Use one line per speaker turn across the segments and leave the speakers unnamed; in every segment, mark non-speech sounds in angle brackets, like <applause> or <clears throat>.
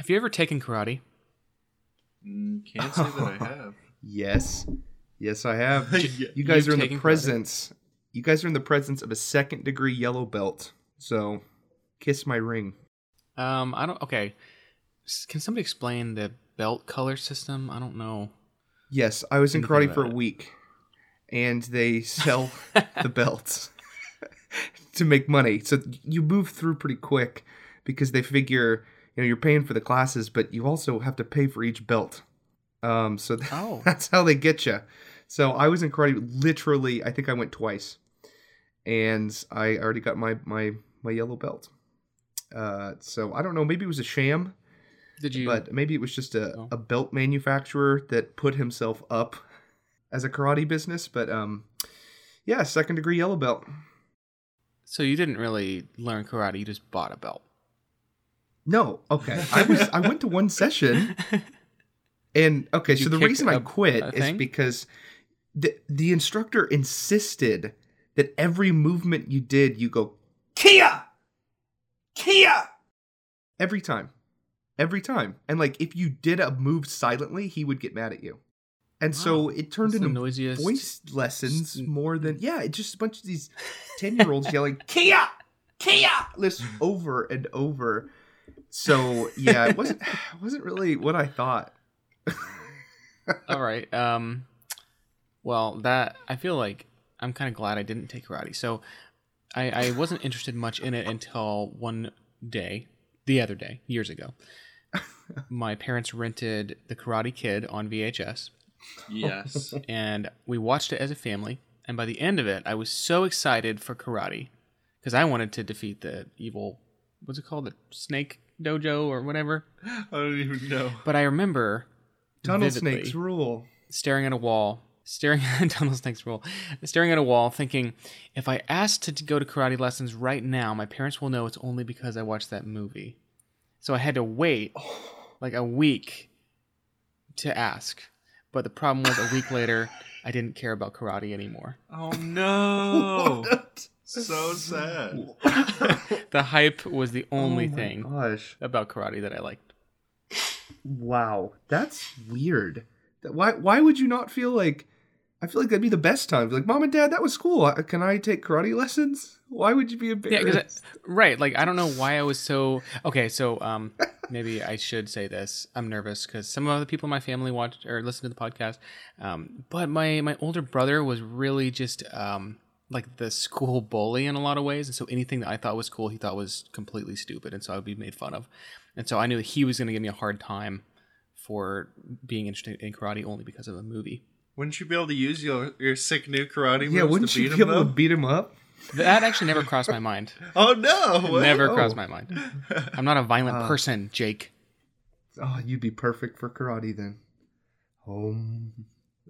Have you ever taken karate?
Mm, can't say that I <laughs> have.
Yes. Yes, I have. <laughs>
Yeah.
You guys
You've
are in the
taken karate.
presence. You guys are in the presence of a second degree yellow belt. So, kiss my ring.
Um, I don't. Okay, can somebody explain the belt color system? I don't know.
Yes, I was in karate for a week, and they sell <laughs> the belts to make money. So you move through pretty quick because they figure you know you're paying for the classes, but you also have to pay for each belt. Um, so <laughs>
Oh.
that's how they get you. So I was in karate literally. I think I went twice, and I already got my my my yellow belt. Uh, so I don't know. Maybe it was a sham
Did you?
but maybe it was just a,
Oh.
a belt manufacturer that put himself up as a karate business but um yeah second degree yellow belt
so you didn't really learn karate. You just bought a belt.
No okay. I was i went to one session <laughs> and okay
Did
so the reason i
a-
quit is because the the instructor insisted that every movement you did you go kia! Kia! Every time. Every time. And like if you did a move silently he would get mad at you. And so it turned
That's
into
noisiest.
voice lessons
s-
more than mm. yeah it's just a bunch of these <laughs> 10 year olds yelling kia! Kia! List over and over so yeah it wasn't <laughs> <sighs> it wasn't really what i thought <laughs>
All right. Um, well, that I feel like I'm kind of glad I didn't take karate. So I, I wasn't interested much in it until one day, the other day, years ago. My parents rented The Karate Kid on VHS,
Yes.
and we watched it as a family. And by the end of it, I was so excited for karate because I wanted to defeat the evil, what's it called, the Snake Dojo or whatever.
I don't even know.
But I remember
tunnel
vividly
snakes rule
staring at a wall, staring <laughs> at tunnel snakes rule, staring at a wall, thinking, if I ask to go to karate lessons right now, my parents will know it's only because I watched that movie. So I had to wait like a week to ask. But the problem was a week later, I didn't care about karate anymore.
Oh no. <laughs> so sad. <laughs>
The hype was the only
Oh
thing
gosh
about karate that I liked.
wow that's weird That- why why would you not feel like i feel like that'd be the best time like mom and dad that was cool Uh, can i take karate lessons why would you be embarrassed?
Yeah,
embarrassed
because right, like I don't know why I was so okay. So um, maybe I should say this. I'm nervous because some of the people in my family watch or listen to the podcast. Um, but my my older brother was really just um like the school bully in a lot of ways, and so anything that I thought was cool, he thought was completely stupid, and so I would be made fun of. And so I knew that he was going to give me a hard time for being interested in karate only because of a movie.
Wouldn't you be able to use your your sick new karate moves
yeah wouldn't
to
you
beat
be
him
able to beat him up
That actually never crossed my mind. <laughs>
Oh no! What?
Never
Oh.
crossed my mind. I'm not a violent
Uh,
person, Jake.
oh you'd be perfect for karate then home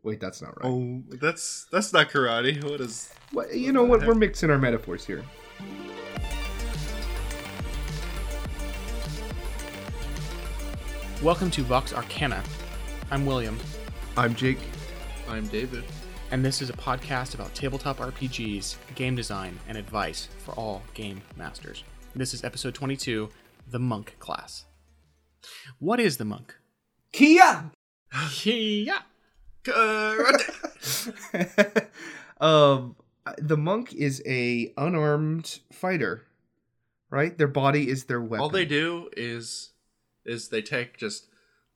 wait that's not right
Oh, that's that's not karate. What is?
What, you know what? We're mixing our metaphors here.
Welcome to Vox Arcana. I'm William,
I'm Jake.
I'm David.
and this is a podcast about tabletop RPGs, game design, and advice for all game masters. This is episode 22 The Monk Class. What is the monk?
Kia.
Yeah.
Karate. <laughs>
um, the monk is a unarmed fighter, right? Their body is their weapon.
All they do is is they take just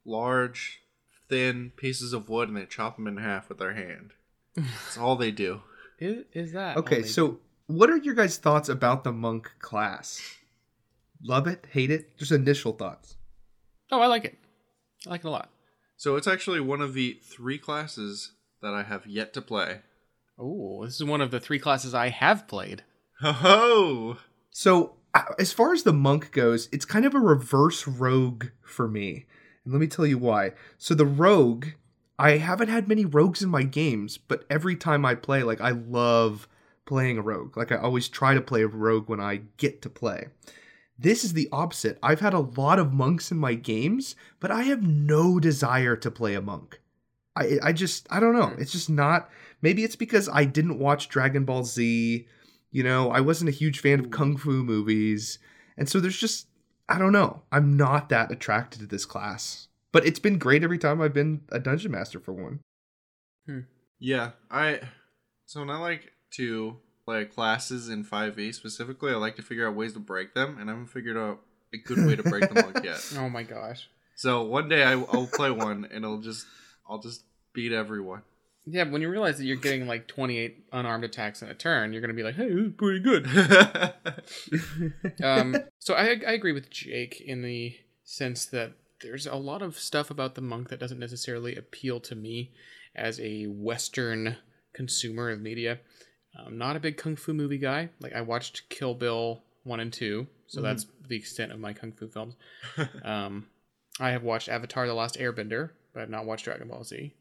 large, thin pieces of wood and they chop them in half with their hand. That's all they do. <laughs>
Is, is that
Okay,
all they
so what are your guys' thoughts about the monk class? Love it? Hate it? Just initial thoughts.
Oh, I like it. I like it a lot.
So it's actually one of the three classes that I have yet to play.
Oh, this is one of the three classes I have played.
Ho ho!
So, uh, as far as the monk goes, it's kind of a reverse rogue for me. And let me tell you why. So, the rogue, I haven't had many rogues in my games, but every time I play, like, I love playing a rogue. Like, I always try to play a rogue when I get to play. This is the opposite. I've had a lot of monks in my games, but I have no desire to play a monk. I, I just, I don't know. Hmm. It's just not. Maybe it's because I didn't watch Dragon Ball Z. You know, I wasn't a huge fan of kung fu movies. And so there's just I don't know. I'm not that attracted to this class. But it's been great every time I've been a dungeon master for one. Hmm.
Yeah, I. So when I like to play classes in 5e specifically, I like to figure out ways to break them, and I haven't figured out a good way to break the monk yet. <laughs>
Oh my gosh.
So one day I, I'll play one, and I'll just I'll just beat everyone.
Yeah, when you realize that you're getting like 28 unarmed attacks in a turn, you're gonna be like, "Hey, this is pretty good." <laughs> um, so I, I agree with Jake in the sense that there's a lot of stuff about the monk that doesn't necessarily appeal to me as a Western consumer of media. I'm not a big kung fu movie guy. Like I watched Kill Bill one and two, so that's the extent of my kung fu films. <laughs> um, I have watched Avatar: The Last Airbender, but I've not watched Dragon Ball Z.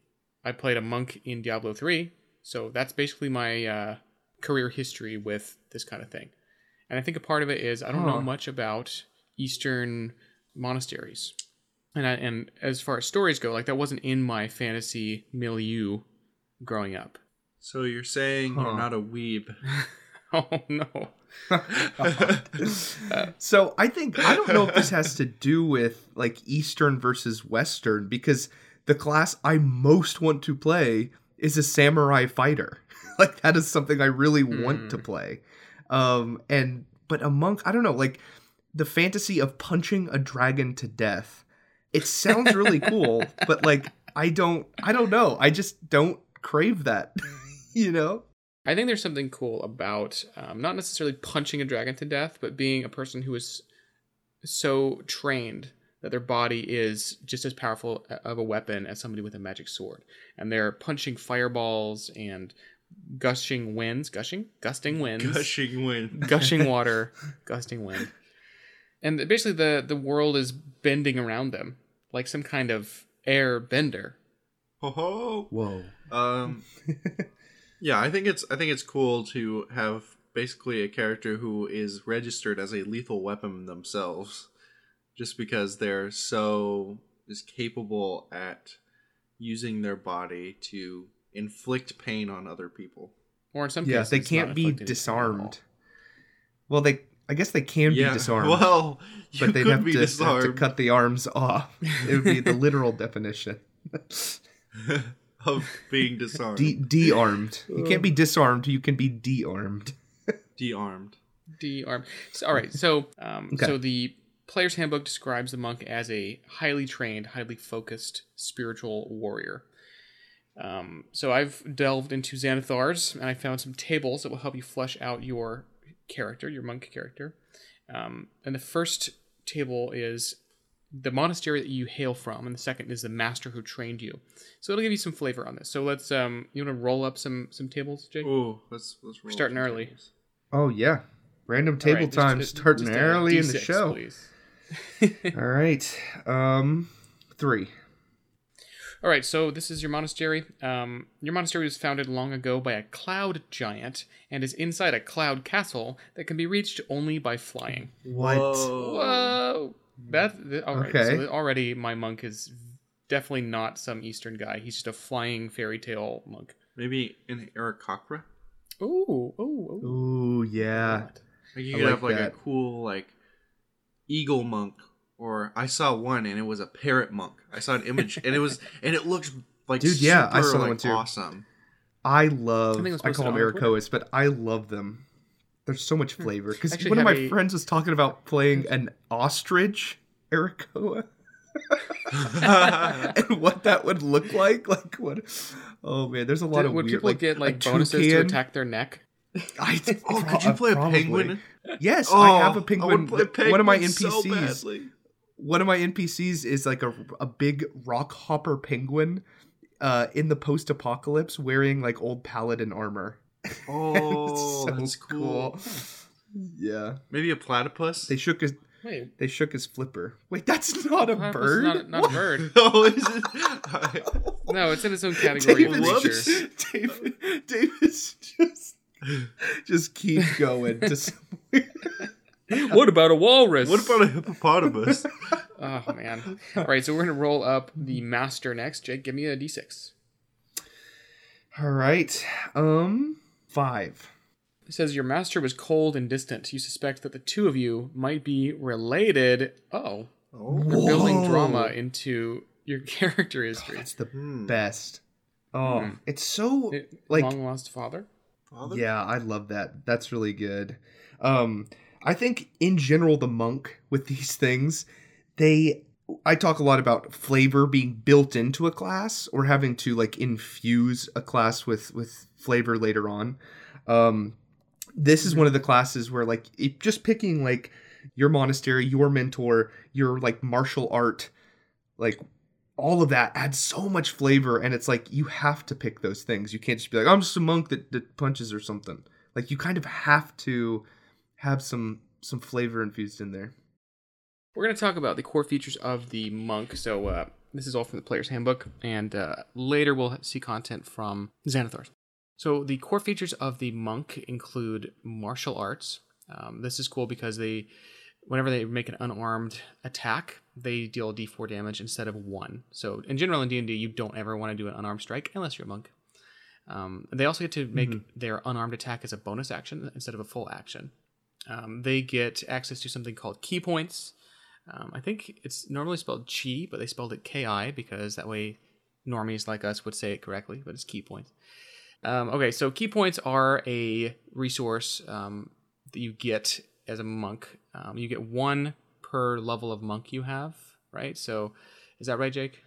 I played a monk in Diablo 3, so that's basically my uh, career history with this kind of thing. And I think a part of it is I don't know much about Eastern monasteries. And I, and as far as stories go, like that wasn't in my fantasy milieu growing up.
So you're saying
Huh.
you're not a weeb? <laughs>
Oh no. <laughs>
So I think I don't know if this has to do with like Eastern versus Western because the class I most want to play is a samurai fighter. <laughs> like that is something I really want to play. Um and but a monk, I don't know, like the fantasy of punching a dragon to death. It sounds really cool, but like I don't I don't know. I just don't crave that. <laughs> you know?
I think there's something cool about um, not necessarily punching a dragon to death, but being a person who is so trained that their body is just as powerful of a weapon as somebody with a magic sword, and they're punching fireballs and gushing winds, gushing, gusting winds,
Gushing wind. <laughs>
gushing <laughs> water, gusting wind, and basically the the world is bending around them like some kind of air bender.
Ho ho.
Whoa.
Um, yeah, I think it's I think it's cool to have basically a character who is registered as a lethal weapon themselves, just because they're so is capable at using their body to inflict pain on other people.
Or in some
Yeah,
cases,
they can't be
inflicting pain at all.
disarmed. Well, they I guess they can
yeah,
be disarmed.
well, you
but they'd
could
have
be
to, have to cut the arms off. It would be the literal definition. <laughs>
of being disarmed,
De- de-armed. You can't be disarmed. You can be de-armed.
de-armed.
D arm. So, all right. So, um,
Okay.
so the player's handbook describes the monk as a highly trained, highly focused spiritual warrior. Um, so I've delved into Xanathars and I found some tables that will help you flesh out your character, your monk character. Um, and the first table is the monastery that you hail from, and the second is the master who trained you. So it'll give you some flavor on this. So let's um, you want to roll up some some tables, Jake?
Ooh, let's let's roll
starting
some
early.
tables.
Oh yeah. Random table
right, just-
time
just-
starting
just a
early in the
D6,
show.
please. <laughs>
All right. Um, three.
All right, so this is your monastery. Um, your monastery was founded long ago by a cloud giant and is inside a cloud castle that can be reached only by flying.
What?
Whoa! That th- all right.
Okay.
So already my monk is definitely not some Eastern guy. He's just a flying fairy tale monk.
Maybe an Aarakocra?
Ooh, ooh, ooh.
Ooh, yeah.
Like you
I
could
like
have like
that.
a cool like eagle monk, or I saw one and it was a parrot monk. I saw an image and it was <laughs> and it looks like
Dude, yeah, I
super,
saw
like,
one too.
Awesome.
I love.
I think it was
I, call them
on our
but I love them. There's so much flavor. Because one of my
a-
friends was talking about playing an ostrich Aarakocra <laughs> and what that would look like. Like what? Oh man, there's a lot
Did-
of
would
weird.
people
like,
get like bonuses to attack their neck?
I, <laughs>
oh, could you play a
probably.
penguin?
Yes,
Oh,
I have a penguin.
would play
One of my
penguin so
NPCs.
badly.
one of my NPCs is like a, a big rock hopper penguin uh, in the post apocalypse wearing like old paladin armor. <laughs>
Oh,
It's
that's cool.
Yeah.
Maybe a platypus.
They shook his
Wait,
they shook his flipper. Wait, that's not a
platypus
bird.
Not, not a bird. <laughs>
oh, is it?
No, it's in its own category of
David's
creature.
just, David, David's just just keep going to somewhere.
What about a walrus?
what about a hippopotamus? <laughs>
Oh man! All right, so we're gonna roll up the master next. Jake, give me a d6.
All right. Um five.
It says your master was cold and distant. You suspect that the two of you might be related. Oh,
Oh,
you're building drama into your <laughs> character history.
That's the
Hmm.
best. Oh,
Hmm.
it's so
It-
like
long lost father.
father?
Yeah, I love that. That's really good. Um, I think in general, the monk with these things, they. I talk a lot about flavor being built into a class or having to like infuse a class with with flavor later on. Um, this is one of the classes where like it, just picking like your monastery, your mentor, your like martial art, like all of that adds so much flavor and it's like you have to pick those things. You can't just be like i'm just a monk that, that punches or something. Like you kind of have to have some some flavor infused in there
We're going to talk about the core features of the monk. So uh, this is all from the player's handbook, and uh, later we'll see content from Xanathars. So the core features of the monk include martial arts. Um, this is cool because they, whenever they make an unarmed attack, they deal D4 damage instead of one. So in general in D and D, you don't ever want to do an unarmed strike unless you're a monk. Um, they also get to make their unarmed attack as a bonus action instead of a full action. Um, they get access to something called key points. Um, I think it's normally spelled chi, but they spelled it ki because that way normies like us would say it correctly, but it's key points. Um, okay, so key points are a resource um, that you get as a monk. Um, you get one per level of monk you have, right? So is that right, Jake?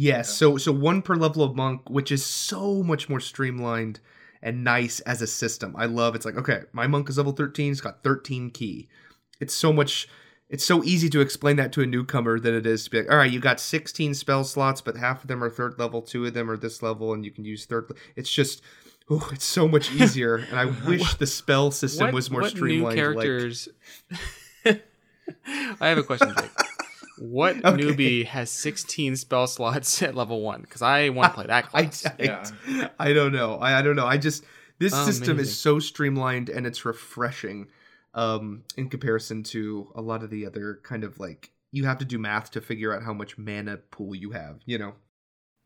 yes so so one per level of monk which is so much more streamlined and nice as a system i love it's like okay my monk is level 13 it's got 13 key it's so much it's so easy to explain that to a newcomer than it is to be like all right you got 16 spell slots but half of them are third level two of them are this level and you can use third it's just oh it's so much <laughs> easier and i wish the spell system
what,
was more
what
streamlined
new
like-
characters? <laughs> I have a question, Jake. What <laughs>
Okay.
newbie has 16 spell slots at level one? Because I want to play that
I,
class.
I,
Yeah.
I don't know. I, I don't know. I just this oh, system
Amazing.
is so streamlined and it's refreshing um in comparison to a lot of the other kind of like you have to do math to figure out how much mana pool you have, you know.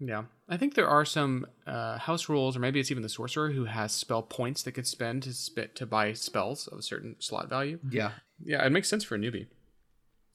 Yeah, I think there are some uh, house rules, or maybe it's even the sorcerer who has spell points that could spend to spit to buy spells of a certain slot value.
Yeah.
Yeah, it makes sense for a newbie.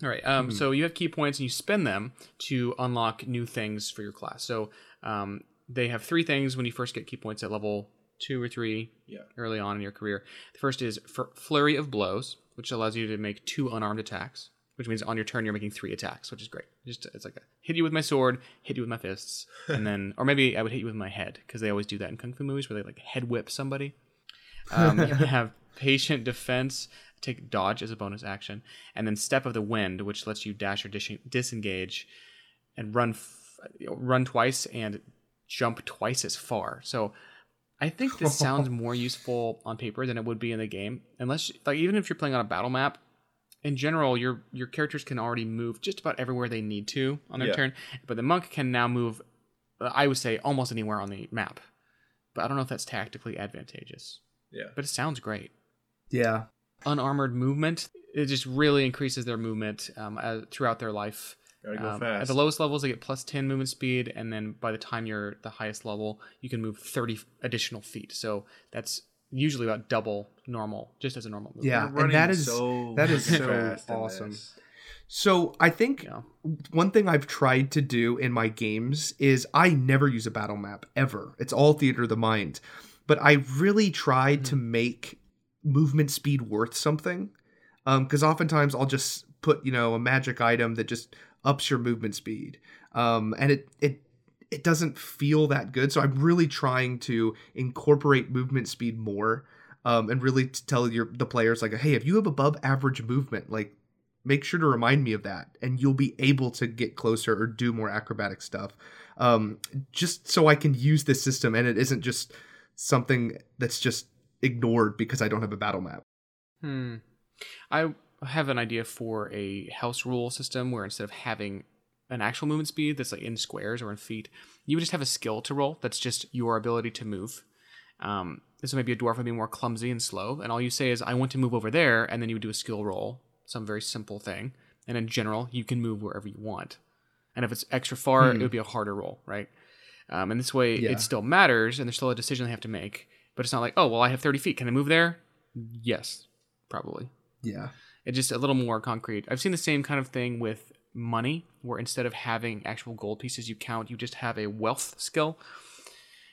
All right, um,
Mhm.
so you have key points and you spend them to unlock new things for your class. So um, they have three things when you first get key points at level two or three
Yeah.
early on in your career. The first is Flurry of Blows, which allows you to make two unarmed attacks, which means on your turn you're making three attacks, which is great. Just it's like a hit you with my sword, hit you with my fists, <laughs> and then or maybe I would hit you with my head because they always do that in kung fu movies where they like head whip somebody. Um, you have <laughs> patient defense, take dodge as a bonus action, and then step of the wind, which lets you dash or dis- disengage, and run f- run twice and jump twice as far. So I think this sounds more useful on paper than it would be in the game, unless like even if you're playing on a battle map. In general, your your characters can already move just about everywhere they need to on their
Yeah.
turn, but the monk can now move. I would say almost anywhere on the map, but I don't know if that's tactically advantageous.
Yeah.
But it sounds great
Yeah.
unarmored movement. It just really increases their movement um, as, throughout their life.
Gotta go
Um,
fast.
At the lowest levels, they get plus 10 movement speed, and then by the time you're the highest level, you can move 30 additional feet. So that's usually about double normal, just as a normal movement.
Yeah. And that is-
so
that is so awesome.
this.
So I think
Yeah.
one thing I've tried to do in my games is I never use a battle map ever. It's all theater of the mind. But I really tried to make movement speed worth something. Um, because oftentimes I'll just put, you know, a magic item that just ups your movement speed. Um, and it it it doesn't feel that good. So I'm really trying to incorporate movement speed more. Um, and really tell your the players like, hey, if you have above average movement, like make sure to remind me of that and you'll be able to get closer or do more acrobatic stuff um, just so i can use this system and it isn't just something that's just ignored because i don't have a battle map
Hmm. I have an idea for a house rule system where instead of having an actual movement speed that's like in squares or in feet, you would just have a skill to roll that's just your ability to move. Um, this may be a dwarf would be more clumsy and slow, and all you say is, "I want to move over there," and then you would do a skill roll, some very simple thing. And in general, you can move wherever you want. And if it's extra far,
Hmm.
it would be a harder roll, right? Um, and this way,
Yeah.
it still matters, and there's still a decision they have to make. But it's not like, oh, well, I have 30 feet. Can I move there? Yes, probably.
Yeah.
It's just a little more concrete. I've seen the same kind of thing with money, where instead of having actual gold pieces you count, you just have a wealth skill.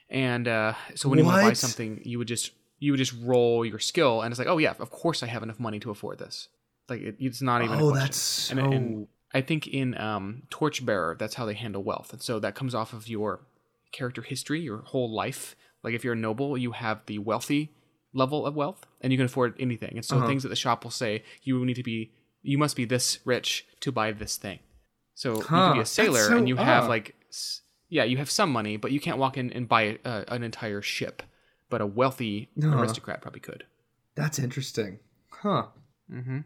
And uh, so when you want to buy something, you would just you would just roll your skill, and it's like, oh yeah, of course I have enough money to afford this. Like it, it's not even.
Oh, that's so.
And, and I think in um, Torchbearer, that's how they handle wealth, and so that comes off of your character history, your whole life. Like if you're a noble, you have the wealthy level of wealth, and you can afford anything. And so
Uh-huh.
things that the shop will say, you need to be, you must be this rich to buy this thing. So you can be a sailor,
so
and you have like, yeah, you have some money, but you can't walk in and buy a, an entire ship. But a wealthy
Uh-huh.
aristocrat probably could.
That's interesting. Huh.
Mm-hmm.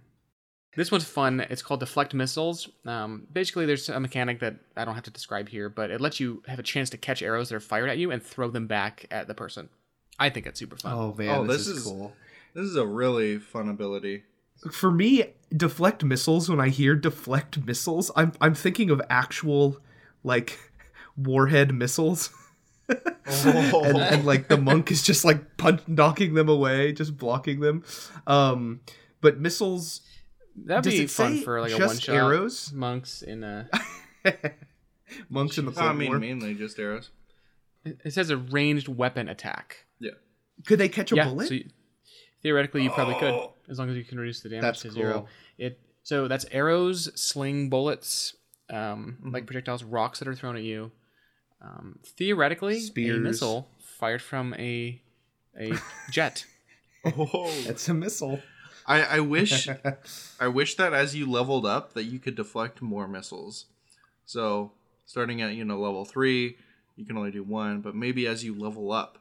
This one's fun. It's called Deflect Missiles. Um, basically, there's a mechanic that I don't have to describe here, but it lets you have a chance to catch arrows that are fired at you and throw them back at the person. I think it's super fun.
Oh man,
Oh,
this,
this
is,
is-
cool.
This is a really fun ability.
For me, deflect missiles. When I hear deflect missiles, I'm I'm thinking of actual like warhead missiles.
Oh. <laughs>
and, and like the monk is just like punch knocking them away, just blocking them. Um, but missiles
That'd be fun for like a
just
one shot.
arrows?
Monks in a. <laughs>
monks in the
I mean,
War.
mainly just arrows.
It says a ranged weapon attack.
Yeah.
Could they catch a
yeah.
bullet?
So you, theoretically, you probably could,
Oh.
as long as you can reduce the damage
That's
to zero.
cool.
It so that's arrows, sling bullets, um,
Mm-hmm.
like projectiles, rocks that are thrown at you. Um, theoretically,
Spears.
a missile fired from a a <laughs> jet.
Oh,
It's a missile.
I, I wish <laughs> I wish that as you leveled up that you could deflect more missiles. So starting at you know level three, you can only do one, but maybe as you level up,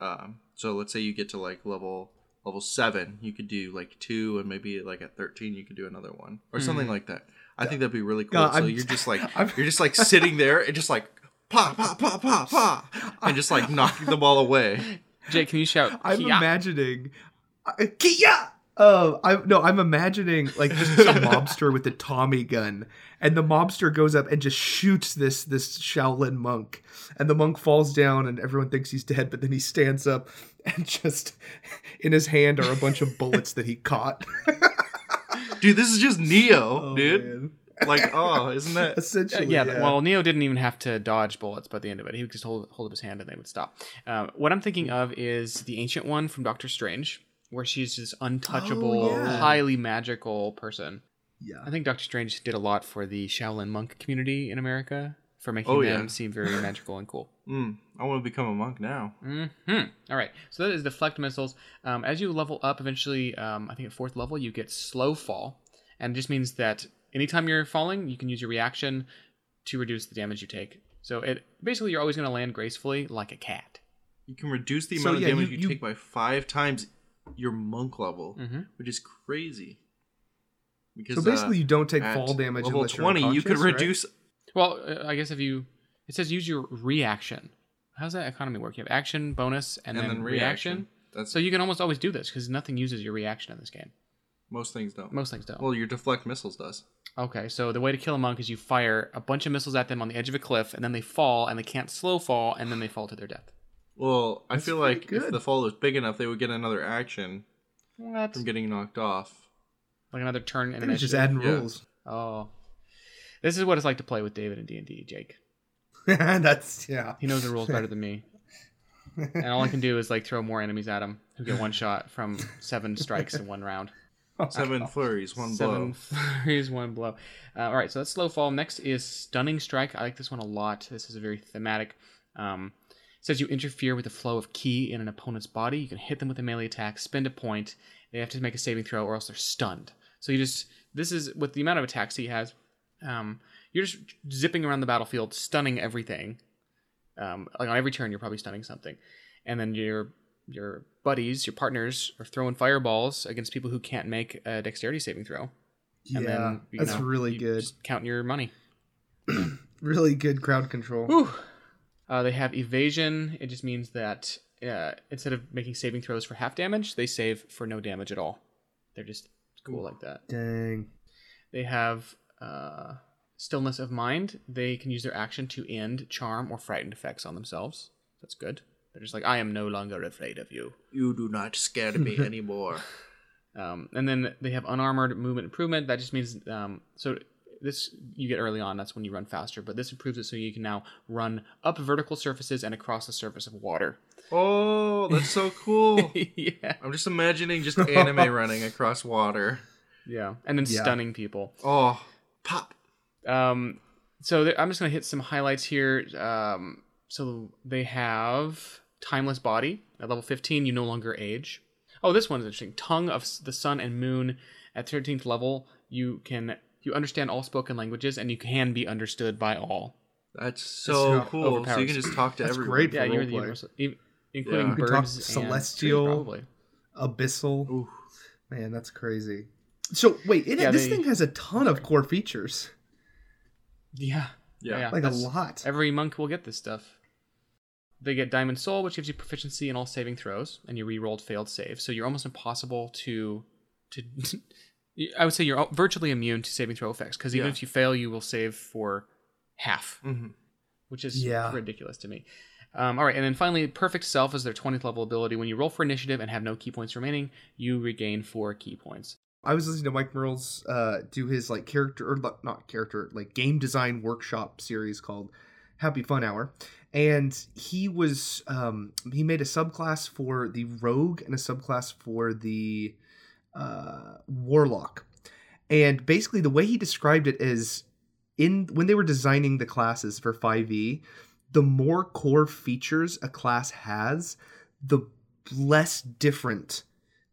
um, so let's say you get to like level level seven, you could do like two, and maybe like at thirteen you could do another one or something like that. I think that'd be really cool.
God,
so
I'm-
you're just like <laughs>
I'm-
you're just like sitting there and just like pa pa pa pa pa, and just like knocking the ball away.
Jake, can you shout?
I'm
"Kia"?
imagining. Uh, Kia! Uh, I no, I'm imagining like just a <laughs> mobster with a Tommy gun, and the mobster goes up and just shoots this this Shaolin monk, and the monk falls down, and everyone thinks he's dead, but then he stands up, and just in his hand are a bunch of bullets that he caught. <laughs>
Dude, this is just Neo,
Oh,
dude.
man.
Like, oh, isn't that? <laughs>
Essentially,
yeah,
yeah.
well, Neo didn't even have to dodge bullets by the end of it. He would just hold, hold up his hand and they would stop. Uh, what I'm thinking of is the ancient one from Doctor Strange, where she's this untouchable,
Oh, yeah.
highly magical person.
yeah.
I think Doctor Strange did a lot for the Shaolin monk community in America for making
Oh,
them
yeah.
seem very <laughs> magical and cool.
Mm, I want to become a monk now.
hmm All right. So that is deflect missiles. Um, as you level up, eventually, um, I think at fourth level, you get slow fall, and it just means that anytime you're falling, you can use your reaction to reduce the damage you take. So it basically you're always going to land gracefully like a cat.
You can reduce the
So,
amount
yeah,
of damage
you-
you,
you-
take by five times your monk level,
Mm-hmm.
which is crazy. Because
So basically,
uh,
you don't take fall damage
level twenty.
You're
You could
unconscious, right?
reduce.
Well, uh, I guess if you it says use your reaction. How's that economy work? You have action, bonus, and,
And
then,
then
reaction.
reaction. That's
So you can almost always do this because nothing uses your reaction in this game.
most things don't.
Most things don't.
Well, your deflect missiles does.
Okay, so the way to kill a monk is you fire a bunch of missiles at them on the edge of a cliff, and then they fall, and they can't slow fall, and then they fall to their death.
Well, I feel
pretty
like if the fall was big enough, they would get another action
What?
from getting knocked off.
Like another turn
I
in
it's just adding
Yeah.
rules.
Oh, this is what it's like to play with David and D and D, Jake. <laughs>
That's yeah.
He knows the rules better than me, <laughs> and all I can do is like throw more enemies at him who get one shot from seven <laughs> strikes in one round.
Seven flurries, one
Seven
blow.
flurries, one blow. Uh, all right, so that's slow fall. Next is stunning strike. I like this one a lot. This is a very thematic. Um, it says you interfere with the flow of ki in an opponent's body. You can hit them with a melee attack, spend a point. They have to make a saving throw, or else they're stunned. So you just this is with the amount of attacks he has. Um, you're just zipping around the battlefield, stunning everything. Um, like on every turn, you're probably stunning something, and then your your buddies, your partners, are throwing fireballs against people who can't make a dexterity saving throw.
Yeah,
And then,
that's
know,
really good.
Just counting your money. <clears throat>
Really good crowd control.
Whew. Uh, they have evasion. It just means that uh, instead of making saving throws for half damage, they save for no damage at all. They're just cool like that.
Dang.
They have uh, stillness of mind. They can use their action to end charm or frightened effects on themselves. That's good. They're just like, I am no longer afraid of you.
You do not scare me <laughs> anymore.
Um, and then they have unarmored movement improvement. That just means um, so this you get early on. That's when you run faster. But this improves it so you can now run up vertical surfaces and across the surface of water.
Oh, that's so cool. <laughs>
yeah,
I'm just imagining just anime <laughs> running across water.
yeah, and then
Yeah.
stunning people.
Oh, pop.
Um, so there, I'm just gonna hit some highlights here. Um, so they have timeless body at level 15. You no longer age. Oh, this one's interesting. Tongue of the sun and moon at 13th level. You can you understand all spoken languages and you can be understood by all.
That's so cool. So you can just talk to
That's
everyone.
great.
Yeah, you're the
roleplay.
universal, including
Yeah.
You can talk
birds, and
celestial.
trees.
Abyssal.
Ooh.
Man, that's crazy. So wait, it,
Yeah,
this
they-
thing has a ton of core features,
Yeah,
Yeah.
like a lot.
Every monk will get this stuff. They get Diamond Soul, which gives you proficiency in all saving throws, and you re-rolled failed save. So you're almost impossible to to. <laughs> I would say you're virtually immune to saving throw effects because even
Yeah.
if you fail, you will save for half,
Mhm.
which is
Yeah.
ridiculous to me. Um, all right, and then finally, Perfect Self is their 20th level ability. When you roll for initiative and have no key points remaining, you regain four key points.
I was listening to Mike Mearls uh, do his like character or not character like game design workshop series called Happy Fun Hour, and he was um, he made a subclass for the rogue and a subclass for the uh, warlock, and basically the way he described it is in when they were designing the classes for 5e, the more core features a class has, the less different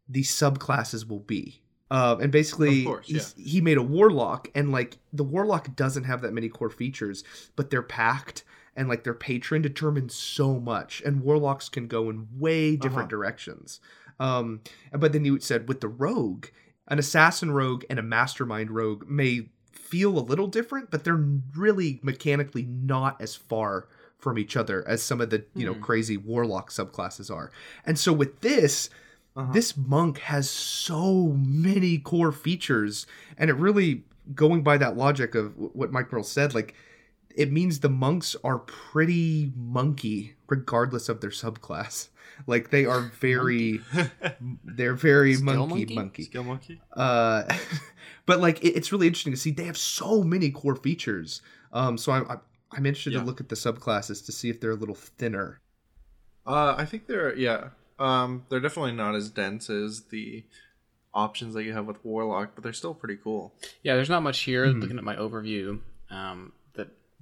the subclasses will be. Uh, and basically,
course,
he's- he made a warlock, and like the warlock doesn't have that many core features, but they're pact and like their patron determines so much, and warlocks can go in way different
Uh-huh.
directions. Um, but then you said with the rogue, an assassin rogue and a mastermind rogue may feel a little different, but they're really mechanically not as far from each other as some of the you know
Hmm.
crazy warlock subclasses are. And so with this,
Uh-huh.
this monk has so many core features, and it really going by that logic of what Mike Mearls said, like it means the monks are pretty monkey regardless of their subclass. <laughs> Like they are very, <laughs> they're very
Skill
monkey
monkey?
monkey.
Skill monkey.
Uh, <laughs> but like it, it's really interesting to see they have so many core features. Um, so I'm I'm, I'm interested
Yeah.
to look at the subclasses to see if they're a little thinner.
Uh, I think they're yeah. Um, they're definitely not as dense as the options that you have with Warlock, but they're still pretty cool.
Yeah, there's not much here.
Hmm.
Looking at my overview, um,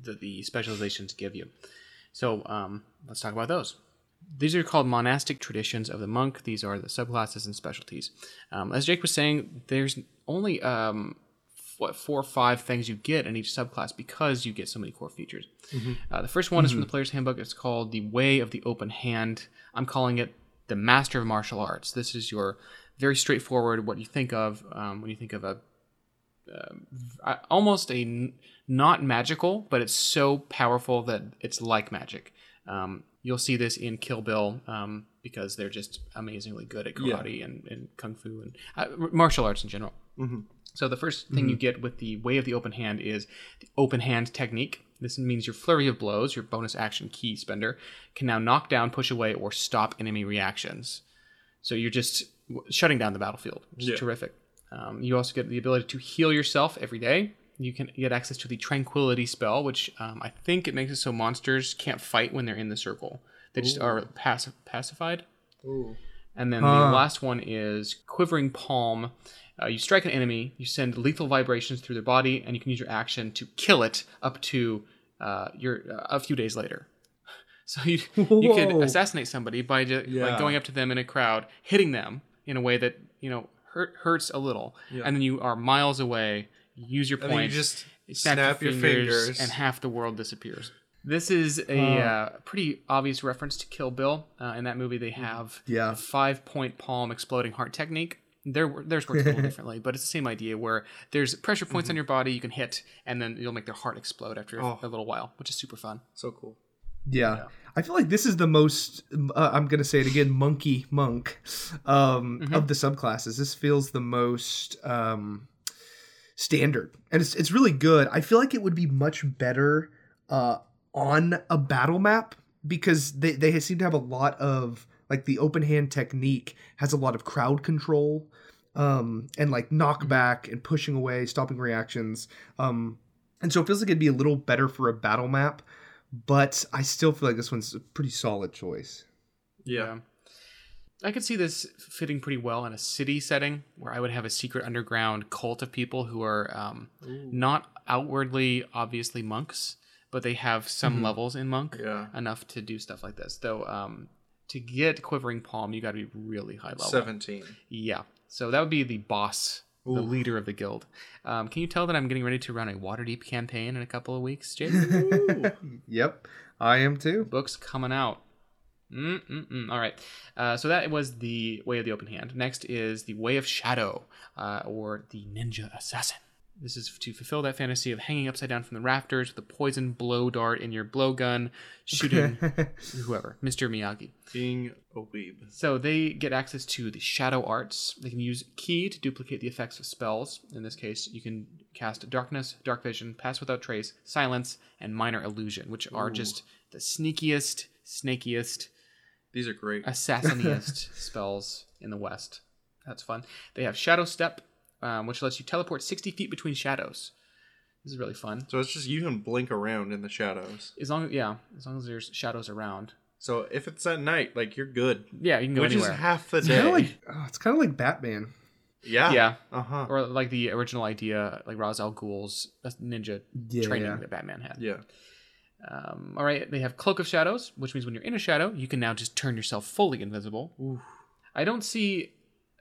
that the specializations give you. So um, let's talk about those. These are called monastic traditions of the monk. These are the subclasses and specialties. Um, as Jake was saying, there's only um, what four or five things you get in each subclass because you get so many core features. Uh, the first one is from the player's handbook. It's called the Way of the Open Hand. I'm calling it the Master of Martial Arts. This is your very straightforward what you think of um, when you think of a uh, almost a not magical, but it's so powerful that it's like magic. Um, you'll see this in Kill Bill um, because they're just amazingly good at
Yeah.
karate and, and kung fu and uh, martial arts in general.
Mhm.
So the first thing you get with the way of the open hand is the open hand technique. This means your flurry of blows, your bonus action key spender, can now knock down, push away, or stop enemy reactions. So you're just shutting down the battlefield, which
Yeah.
is terrific. Um, you also get the ability to heal yourself every day. You can get access to the Tranquility spell, which um, I think it makes it so monsters can't fight when they're in the circle. They just are paci- pacified.
Ooh.
And then
Huh.
the last one is Quivering Palm. Uh, you strike an enemy, you send lethal vibrations through their body, and you can use your action to kill it up to uh, your uh, a few days later. <laughs> So you you could assassinate somebody by just
Yeah.
like going up to them in a crowd, hitting them in a way that you know hurt hurts a little,
Yeah.
and then you are miles away. Use your
And then you
points,
just
snap,
snap
your,
your
fingers,
fingers.
and half the world disappears. This is a
Huh.
uh, pretty obvious reference to Kill Bill. Uh, in that movie, they have
Yeah.
the five point palm exploding heart technique. Their, theirs works a little <laughs> differently, but it's the same idea where there's pressure points on your body you can hit, and then you'll make their heart explode after
Oh.
a little while, which is super fun.
so cool.
Yeah.
Yeah.
I feel like this is the most uh, I'm going to say it again monkey monk um
Mhm.
of the subclasses. This feels the most um standard. And it's it's really good. I feel like it would be much better uh on a battle map because they they seem to have a lot of like the open hand technique has a lot of crowd control um and like knockback and pushing away stopping reactions um and so it feels like it'd be a little better for a battle map but i still feel like this one's a pretty solid choice
Yeah.
I could see this fitting pretty well in a city setting where I would have a secret underground cult of people who are um, not outwardly obviously monks, but they have some
Mhm.
levels in monk
Yeah.
enough to do stuff like this. Though um, to get quivering palm, you got to be really high level.
17.
Yeah. So that would be the boss, the leader of the guild. Um, can you tell that I'm getting ready to run a Waterdeep campaign in a couple of weeks, Jake? <laughs>
yep i am too
Books coming out. Mm-mm-mm. All right. Uh, so that was the Way of the Open Hand. Next is the Way of Shadow, uh, or the Ninja Assassin. This is to fulfill that fantasy of hanging upside down from the rafters with a poison blow dart in your blowgun, shooting <laughs> whoever, Mr. Miyagi.
Being a weeb.
So they get access to the shadow arts. They can use key to duplicate the effects of spells. In this case, you can cast darkness, dark vision, pass without trace, silence, and minor illusion, which are
Ooh.
just the sneakiest, snakiest,
These are great.
assassiniest <laughs> spells in the West. That's fun. They have Shadow Step, um, which lets you teleport 60 feet between shadows. This is really fun.
So it's just you can blink around in the shadows.
As long as yeah, as long as there's shadows around.
So if it's at night, like you're good.
Yeah, you can go
Which
anywhere.
is half the
it's kind
day.
of like oh, it's kind of like batman
yeah.
yeah,
Uh huh.
or like the original idea, like Ra's al Ghul's uh, ninja
yeah
training that Batman had.
Yeah.
Um, all right, they have Cloak of Shadows, which means when you're in a shadow, you can now just turn yourself fully invisible. I don't see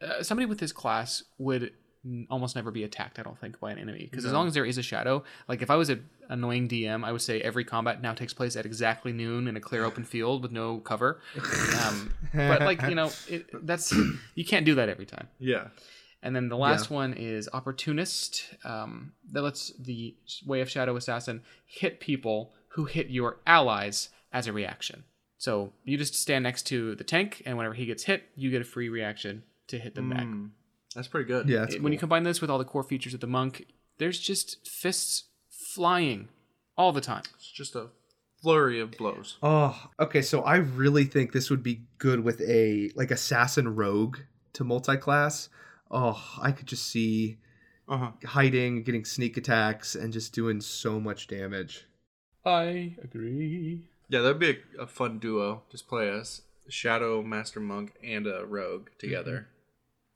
uh, somebody with this class would n- almost never be attacked. I don't think by an enemy because as long as there is a shadow, like if I was an annoying DM, I would say every combat now takes place at exactly noon in a clear open field with no cover. Um, but like you know, <laughs> it, that's you can't do that every time.
Yeah.
And then the last one is Opportunist. Um, that lets the Way of Shadow Assassin hit people who hit your allies as a reaction. So you just stand next to the tank, and whenever he gets hit, you get a free reaction to hit them back.
Mm, that's pretty good.
yeah that's
It- When you combine this with all the core features of the monk, there's just fists flying all the time.
It's just a flurry of blows.
Oh, okay. So I really think this would be good with a like assassin rogue to multi-class. Oh, I could just see
Uh huh.
hiding, getting sneak attacks, and just doing so much damage.
I agree.
Yeah, that'd be a, a fun duo. Just play a s- shadow master monk and a rogue together.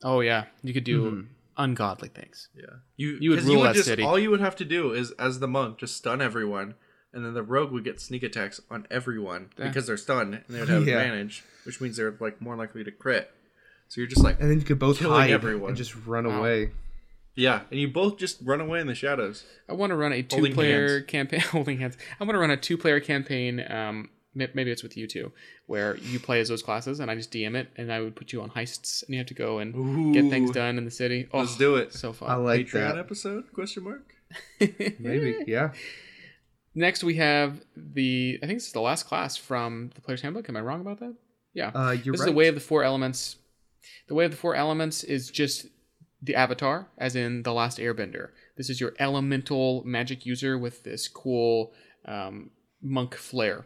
Oh yeah, you could do
Mhm.
ungodly things.
Yeah, you
You would
'cause
rule
would
that
just,
city.
All you would have to do is, as the monk, just stun everyone, and then the rogue would get sneak attacks on everyone
Yeah.
because they're stunned, and they would <laughs> have
Yeah.
advantage, which means they're like more likely to crit. So you're just like,
And then you could both
Killing
hide
everyone.
and just run
Wow.
away.
Yeah, and you both just run away in the shadows.
I want to run a two-player
hands.
campaign. <laughs> Holding hands. I want to run a two-player campaign. Um, maybe it's with you two, where you play as those classes, and I just DM it, and I would put you on heists, and you have to go and get things done in the city. Oh,
Let's do it.
So fun.
I like
Patreon
that.
episode? Question mark. <laughs>
Maybe, yeah.
Next, we have the. I think this is the last class from the Player's Handbook. Am I wrong about that? Yeah.
Uh, you're
this
right.
is the way of the four elements. The way of the four elements is just the avatar, as in the last Airbender. This is your elemental magic user with this cool um, monk flair.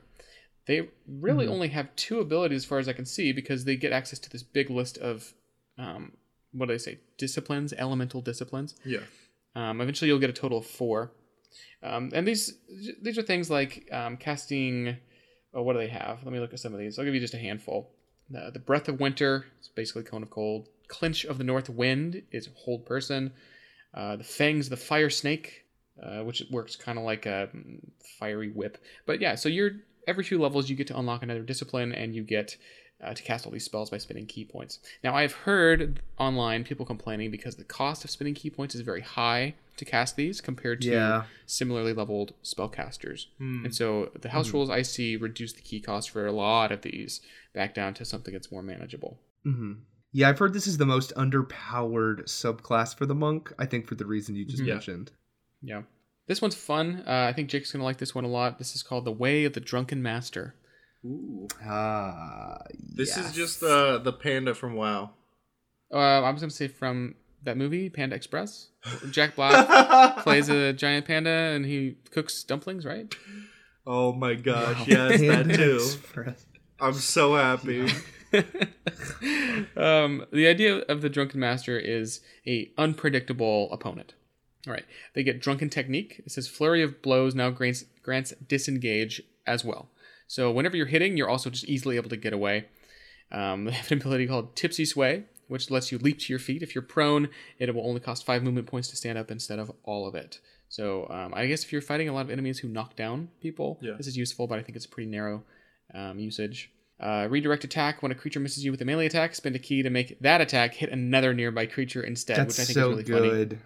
They really
Mhm.
only have two abilities, as far as I can see, because they get access to this big list of um, what do they say? Disciplines, elemental disciplines.
Yeah.
Um, eventually, you'll get a total of four. Um, and these these are things like um, casting. Oh, what do they have? Let me look at some of these. I'll give you just a handful. The, the breath of winter is basically cone of cold. Clench of the north wind is a hold person. Uh, the fangs the fire snake, uh, which works kind of like a mm, fiery whip. But yeah, so you're every few levels you get to unlock another discipline, and you get uh, to cast all these spells by spending key points. Now, I've heard online people complaining because the cost of spending key points is very high to cast these compared to
Yeah.
similarly leveled spellcasters.
Hmm.
And so the house
Mhm.
rules I see reduce the key cost for a lot of these back down to something that's more manageable.
hmm Yeah, I've heard this is the most underpowered subclass for the monk. I think for the reason you just
Mhm.
Yeah.
mentioned.
Yeah. This one's fun. Uh, I think Jake's going to like this one a lot. This is called The Way of the Drunken Master.
Ooh.
Ah,
This
yes.
is just uh, the panda from WoW.
Uh, I was going to say from that movie, Panda Express. <laughs> Jack Black plays a giant panda and he cooks dumplings, right?
Oh my gosh, yes, that too.
Express.
I'm so happy. <laughs>
um, the idea of the drunken master is a unpredictable opponent. All right, they get drunken technique. It says flurry of blows now grants grants disengage as well. So whenever you're hitting, you're also just easily able to get away. Um, <laughs> they have an ability called tipsy sway, which lets you leap to your feet. If you're prone, it will only cost five movement points to stand up instead of all of it. So um, I guess if you're fighting a lot of enemies who knock down people,
Yeah.
this is useful, but I think it's pretty narrow um, usage. Uh, redirect attack when a creature misses you with a melee attack. Spend a ki to make that attack hit another nearby creature instead,
That's
which I think
so
is really funny.
good.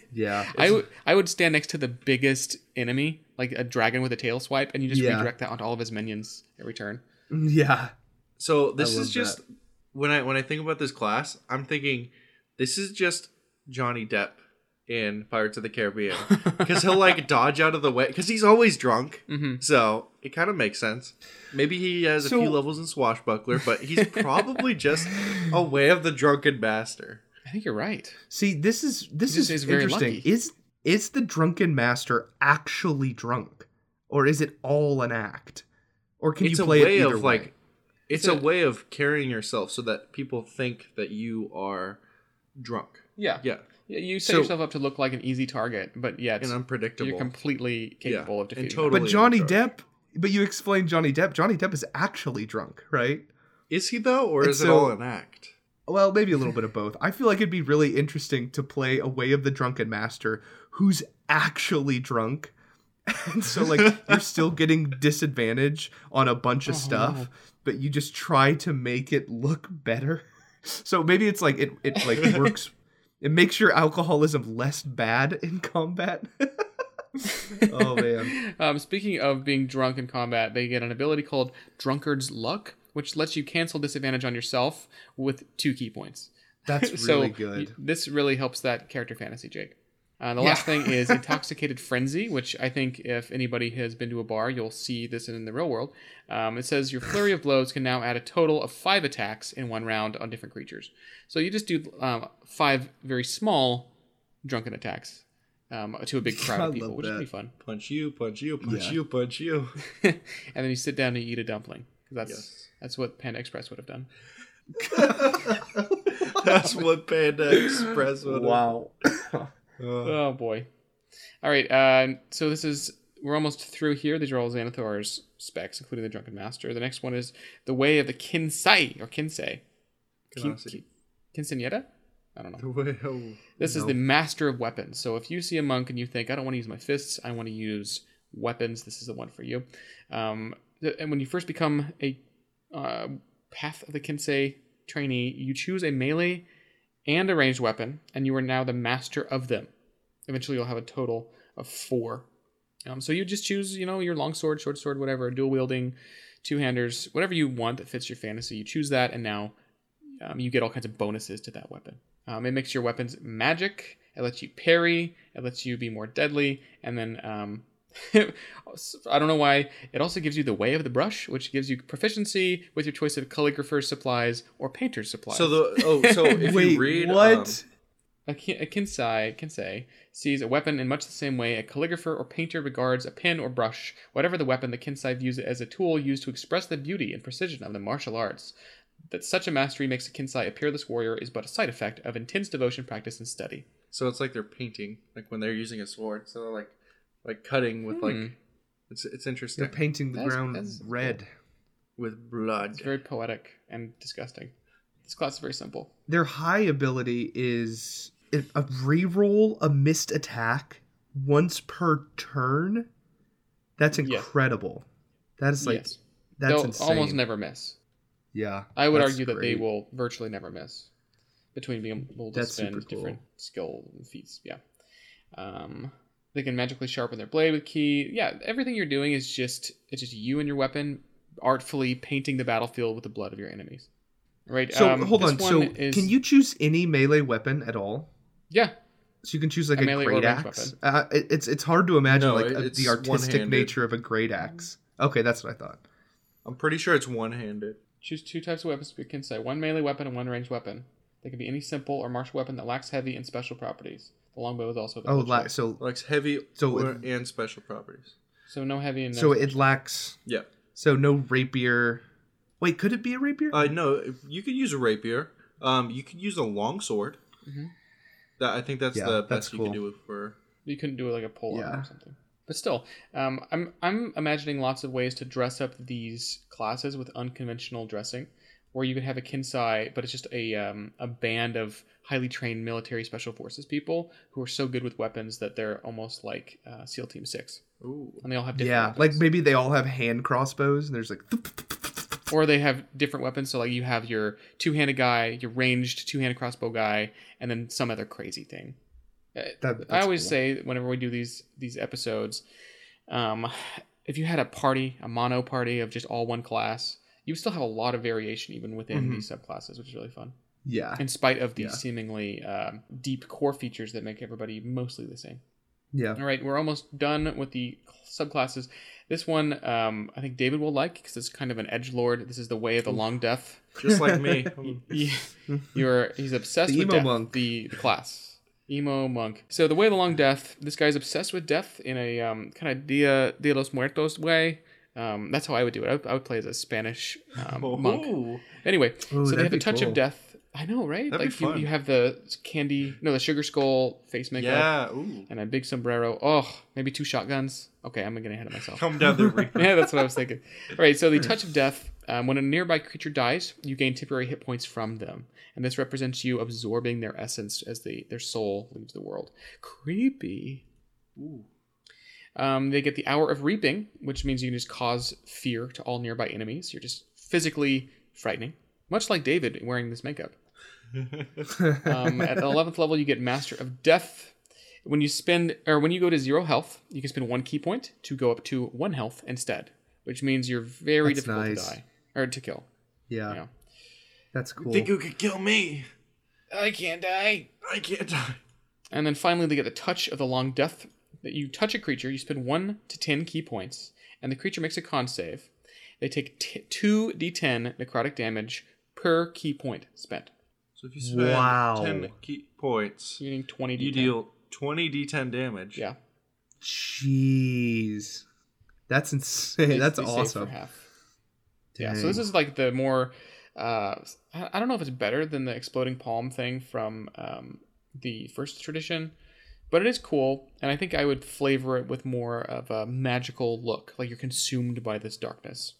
<laughs> Yeah.
I would I would stand next to the biggest enemy, like a dragon with a tail swipe, and you just
Yeah.
redirect that onto all of his minions every turn. <laughs>
yeah.
So this is
love
just when I when I think about this class, I'm thinking this is just Johnny Depp in Pirates of the Caribbean <laughs> because he'll like dodge out of the way because he's always drunk.
hmm
So it kind of makes sense. Maybe he has
So-
a few levels in Swashbuckler, but he's <laughs> probably just a way of the drunken master.
I think you're right.
See, this is this is
is very
interesting.
lucky.
Is is the drunken master actually drunk, or is it all an act, or can
it's
you
a
play
way
it either
of
way?
like it's
It's
a
a-
way of carrying yourself so that people think that you are drunk.
Yeah.
Yeah,
Yeah, You set
So-
yourself up to look like an easy target, but yeah, it's,
and unpredictable.
you're completely capable
Yeah,
of
and
defeating.
totally-
but Johnny. Depp. But you explained Johnny Depp. Johnny Depp is actually drunk, right?
Is he though, or
And
is it
so-
all an act?
Well, maybe a little bit of both. I feel like it'd be really interesting to play a way of the drunken master who's actually drunk. <laughs> And so like you're still <laughs> getting disadvantage on a bunch of
Oh,
stuff,
no.
but you just try to make it look better. <laughs> So maybe it's like it it like works it makes your alcoholism less bad in combat. <laughs> oh man.
Um, speaking of being drunk in combat, they get an ability called Drunkard's Luck, which lets you cancel disadvantage on yourself with two ki points.
That's <laughs>
so
really
y-
good.
this really helps that character fantasy, Jake. Uh, the
Yeah.
last thing is <laughs> Intoxicated Frenzy, which I think if anybody has been to a bar, you'll see this in the real world. Um, it says your <sighs> flurry of blows can now add a total of five attacks in one round on different creatures. So you just do um, five very small drunken attacks um, to a big crowd
I
of people,
love
which is
that.
pretty fun.
Punch you, punch you, punch
Yeah.
you, punch you. <laughs>
and then you sit down and you eat a dumpling. 'Cause That's
Yes.
that's what Panda Express would have done. <laughs>
That's what Panda Express would.
Wow.
Uh,
Oh boy. All right. Uh, so this is we're almost through here. These are all Xanathar's specs, including the Drunken Master. The next one is the Way of the Kinsei or Kinsei. Kin-
Kinsei.
I don't know. This is the Master of Weapons. So if you see a monk and you think, I don't want to use my fists, I want to use weapons, this is the one for you. Um, and when you first become a uh, Path of the Kinsei trainee, you choose a melee and a ranged weapon, and you are now the master of them. Eventually, you'll have a total of four. Um, so you just choose, you know, your long sword, short sword, whatever, dual wielding, two handers, whatever you want that fits your fantasy. You choose that, and now um, you get all kinds of bonuses to that weapon. Um, it makes your weapons magic. It lets you parry. It lets you be more deadly. And then um, <laughs> I don't know why. It also gives you the way of the brush, which gives you proficiency with your choice of calligrapher's supplies or painter's supplies.
So the oh, so <laughs> if
Wait,
you read
what?
um,
A, kin- a kinsei, kinsei sees a weapon in much the same way a calligrapher or painter regards a pen or brush. Whatever the weapon, the kinsai views it as a tool used to express the beauty and precision of the martial arts. That such a mastery makes a kinsai a peerless warrior is but a side effect of intense devotion, practice, and study.
so it's like they're painting, like when they're using a sword. So they're like, like cutting with like,
Hmm.
it's it's interesting
They're painting the
That's-
ground
that's
red.
with blood.
It's very poetic and disgusting. This class is very simple.
Their high ability is a reroll a missed attack once per turn. That's
Yeah.
incredible. That is like
yes,
that's
they'll
insane.
almost never miss.
Yeah,
I would
that's
argue that they
great.
will virtually never miss between being able to
That's
spend
cool.
different skill feats. Yeah. Um, they can magically sharpen their blade with ki. Yeah, everything you're doing is just it's just you and your weapon artfully painting the battlefield with the blood of your enemies. Right.
So
um,
hold on. So
is-
can you choose any melee weapon at all?
Yeah.
So you can choose like
A
a,
melee
great
ranged
axe. Uh, it, it's it's hard to imagine
No,
like a- the artistic
one-handed.
nature of a great axe. Okay, that's what I thought.
I'm pretty sure it's one-handed.
Choose two types of weapons to can say one melee weapon and one ranged weapon. They can be any simple or martial weapon that lacks heavy and special properties. The longbow is also.
Oh,
available.
la- so
Like heavy
So
or-
it-
and special properties.
So no heavy and no
So it lacks.
Yeah.
So no rapier. Wait, could it be a rapier?
Uh, no, you could use a rapier. Um, you could use a long sword.
Mhm.
That I think that's
Yeah,
the
that's
best you
cool.
can do for.
You couldn't do it like a pole
Yeah.
or something. But still, um, I'm I'm imagining lots of ways to dress up these classes with unconventional dressing, where you could have a kinsai, but it's just a um, a band of highly trained military special forces people who are so good with weapons that they're almost like uh, SEAL Team Six,
Ooh.
and they all have different
yeah,
weapons.
like maybe they all have hand crossbows, and there's like.
or they have different weapons. So like you have your two handed guy, your ranged two handed crossbow guy, and then some other crazy thing. Uh,
That-
I always
cool.
say whenever we do these these episodes, um, if you had a party, a mono party of just all one class, you still have a lot of variation even within
Mhm.
these subclasses, which is really fun.
Yeah,
In spite of these
Yeah.
seemingly um, deep core features that make everybody mostly the same.
yeah.
All right, we're almost done with the subclasses. This one, um, I think David will like because it's kind of an edge lord. This is the way of the long death.
Just like me. <laughs> <laughs>
He- you're he's obsessed
The
with
emo
death,
monk.
The, the class emo monk. So the way of the long death. This guy's obsessed with death in a um, kind of Dia de los Muertos way. Um, that's how I would do it. I would, I would play as a Spanish um, <laughs> monk.
Ooh.
Anyway,
Ooh,
so they have the
be
touch
cool.
of death. I know, right?
That'd
like you,
fun.
you have the candy, no, the sugar skull face makeup,
Yeah. Ooh.
and a big sombrero. Oh, maybe two shotguns. Okay, I'm getting ahead of myself.
Come down the <laughs> reaper.
yeah, that's what I was thinking. <laughs> All right, so the touch of death. Um, when a nearby creature dies, you gain temporary hit points from them, and this represents you absorbing their essence as they their soul leaves the world. Creepy.
Ooh.
Um, they get the hour of reaping, which means you can just cause fear to all nearby enemies. You're just physically frightening, much like David wearing this makeup. <laughs> Um, at the eleventh level, you get Master of Death. When you spend or when you go to zero health, you can spend one ki point to go up to one health instead, which means you're very
That's
difficult
nice.
to die or to kill.
yeah,
Yeah.
that's cool.
Think you could kill me?
I can't die.
I can't die.
And then finally, they get the touch of the long death. That you touch a creature, you spend one to ten ki points, and the creature makes a con save. They take t- two d10 necrotic damage per ki point spent,
So if you spend
Wow.
ten ki points,
meaning twenty d10.
you deal twenty d10 damage.
Yeah,
Jeez, that's insane. <laughs>
they-
that's
they
awesome.
Half. Yeah, so this is like the more. Uh, I I don't know if it's better than the exploding palm thing from um, the first tradition, but it is cool, and I think I would flavor it with more of a magical look, like you're consumed by this darkness.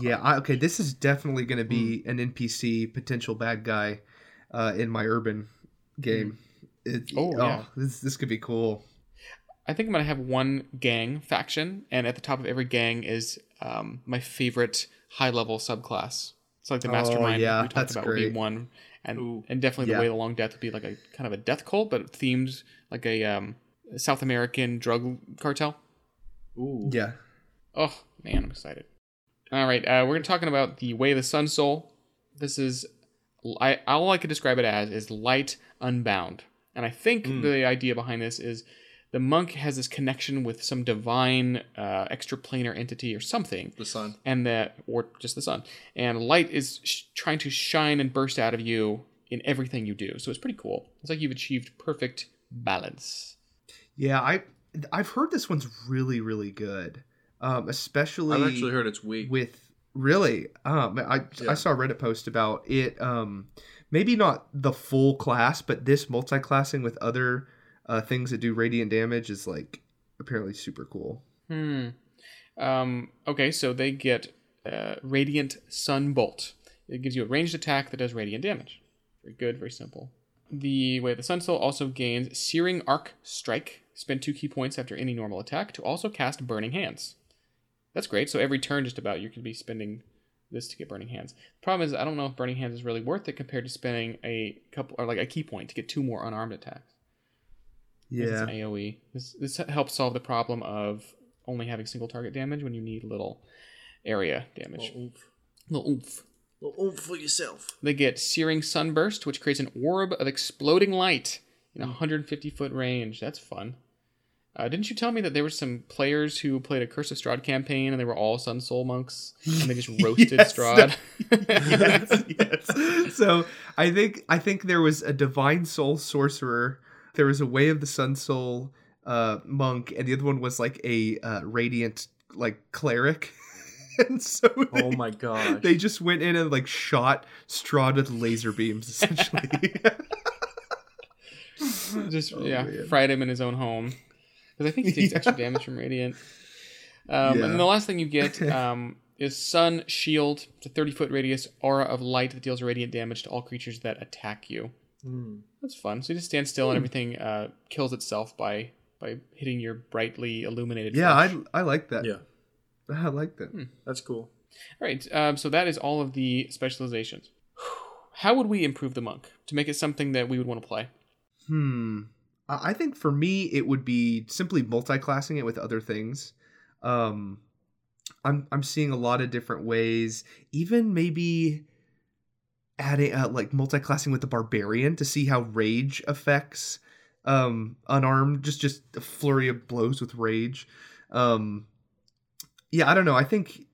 Yeah, I, okay. This is definitely going to be an NPC potential bad guy uh, in my urban game. It,
Oh, yeah.
this this could be cool.
I think I'm gonna have one gang faction, and at the top of every gang is um, my favorite high level subclass. It's like the
Oh,
mastermind
yeah,
we talked
that's
about would be
great.
one, and
Ooh.
and definitely
Yeah.
the way the long death would be like a kind of a death cult, but themed like a um, South American drug cartel.
Ooh.
Yeah,
Oh man, I'm excited. All right, uh, we're gonna talking about the way of the Sun Soul. This is, I all I could describe it as is light unbound, and I think
Mm.
the idea behind this is the monk has this connection with some divine uh, extraplanar entity or something,
The sun.
and that or just the sun, and light is sh- trying to shine and burst out of you in everything you do. So it's pretty cool. It's like you've achieved perfect balance.
yeah. I I've heard this one's really really good, um, especially
I've actually heard it's weak.
with really um i
Yeah.
i saw a reddit post about it um maybe not the full class but this multi-classing with other uh things that do radiant damage is like apparently super cool
Hmm. Um, okay, so they get uh, Radiant Sun Bolt. It gives you a ranged attack that does radiant damage. Very good, very simple. The way the Sun Soul also gains Searing Arc Strike. Spend two ki points after any normal attack to also cast Burning Hands. That's great. So every turn, just about, you could be spending this to get Burning Hands. The problem is, I don't know if Burning Hands is really worth it compared to spending a couple or like a ki point to get two more unarmed attacks.
Yeah
It's AoE. This this helps solve the problem of only having single target damage when you need little area damage.
Little oomph.
Little oomph.
Little oomph for yourself.
They get Searing Sunburst, which creates an orb of exploding light in a 150 foot range. That's fun. Uh, didn't you tell me that there were some players who played a Curse of Strahd campaign and they were all Sun Soul monks and they just <laughs> roasted
Yes,
Strahd? <laughs>
yes, yes. So I think I think there was a divine soul sorcerer. There was a way of the sun soul uh, monk, and the other one was like a uh, radiant like cleric. <laughs> and so they,
Oh my god.
they just went in and like shot Strahd with laser beams, <laughs> essentially. <laughs>
Just
Oh,
yeah,
man.
fried him in his own home because I think he takes extra damage from radiant. Um, And
Yeah.
then the last thing you get um, is Sun Shield. It's a 30 foot radius aura of light that deals radiant damage to all creatures that attack you.
Hmm.
That's fun. So you just stand still and everything uh, kills itself by by hitting your brightly illuminated.
yeah, I. I like that.
Yeah, <laughs>
I like that.
that's cool.
All right. Um, so that is all of the specializations. <sighs> How would we improve the monk to make it something that we would want to play?
Hmm. I I think for me, it would be simply multi-classing it with other things. Um, I'm I'm seeing a lot of different ways. Even maybe adding uh, like multi-classing with the barbarian to see how rage affects um unarmed just just a flurry of blows with rage. Um yeah i don't know. I think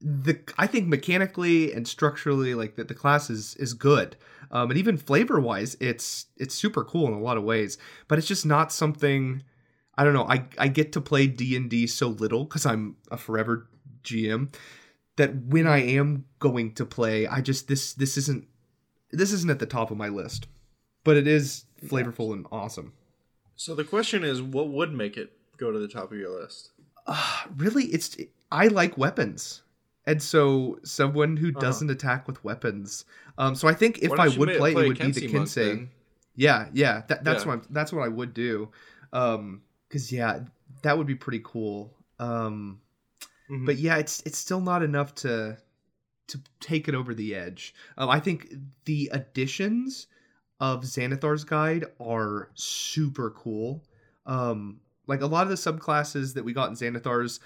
the i think mechanically and structurally like that the class is is good. Um and even flavor wise it's it's super cool in a lot of ways but it's just not something i don't know i i get to play d&d so little because i'm a forever gm that when i am going to play i just this this isn't this isn't at the top of my list but it is flavorful and awesome
So the question is, what would make it go to the top of your list?
uh, really it's i like weapons and so someone who
Uh-huh.
doesn't attack with weapons um so i think if i would play,
play
it would be the
Kensei monk,
kinsei
then?
yeah yeah that, that's
Yeah.
what I'm, that's what i would do um because yeah that would be pretty cool um
Mhm.
but yeah it's it's still not enough to to take it over the edge. Um, i think the additions of xanathar's guide are super cool. Um like a lot of the subclasses that we got in xanathar's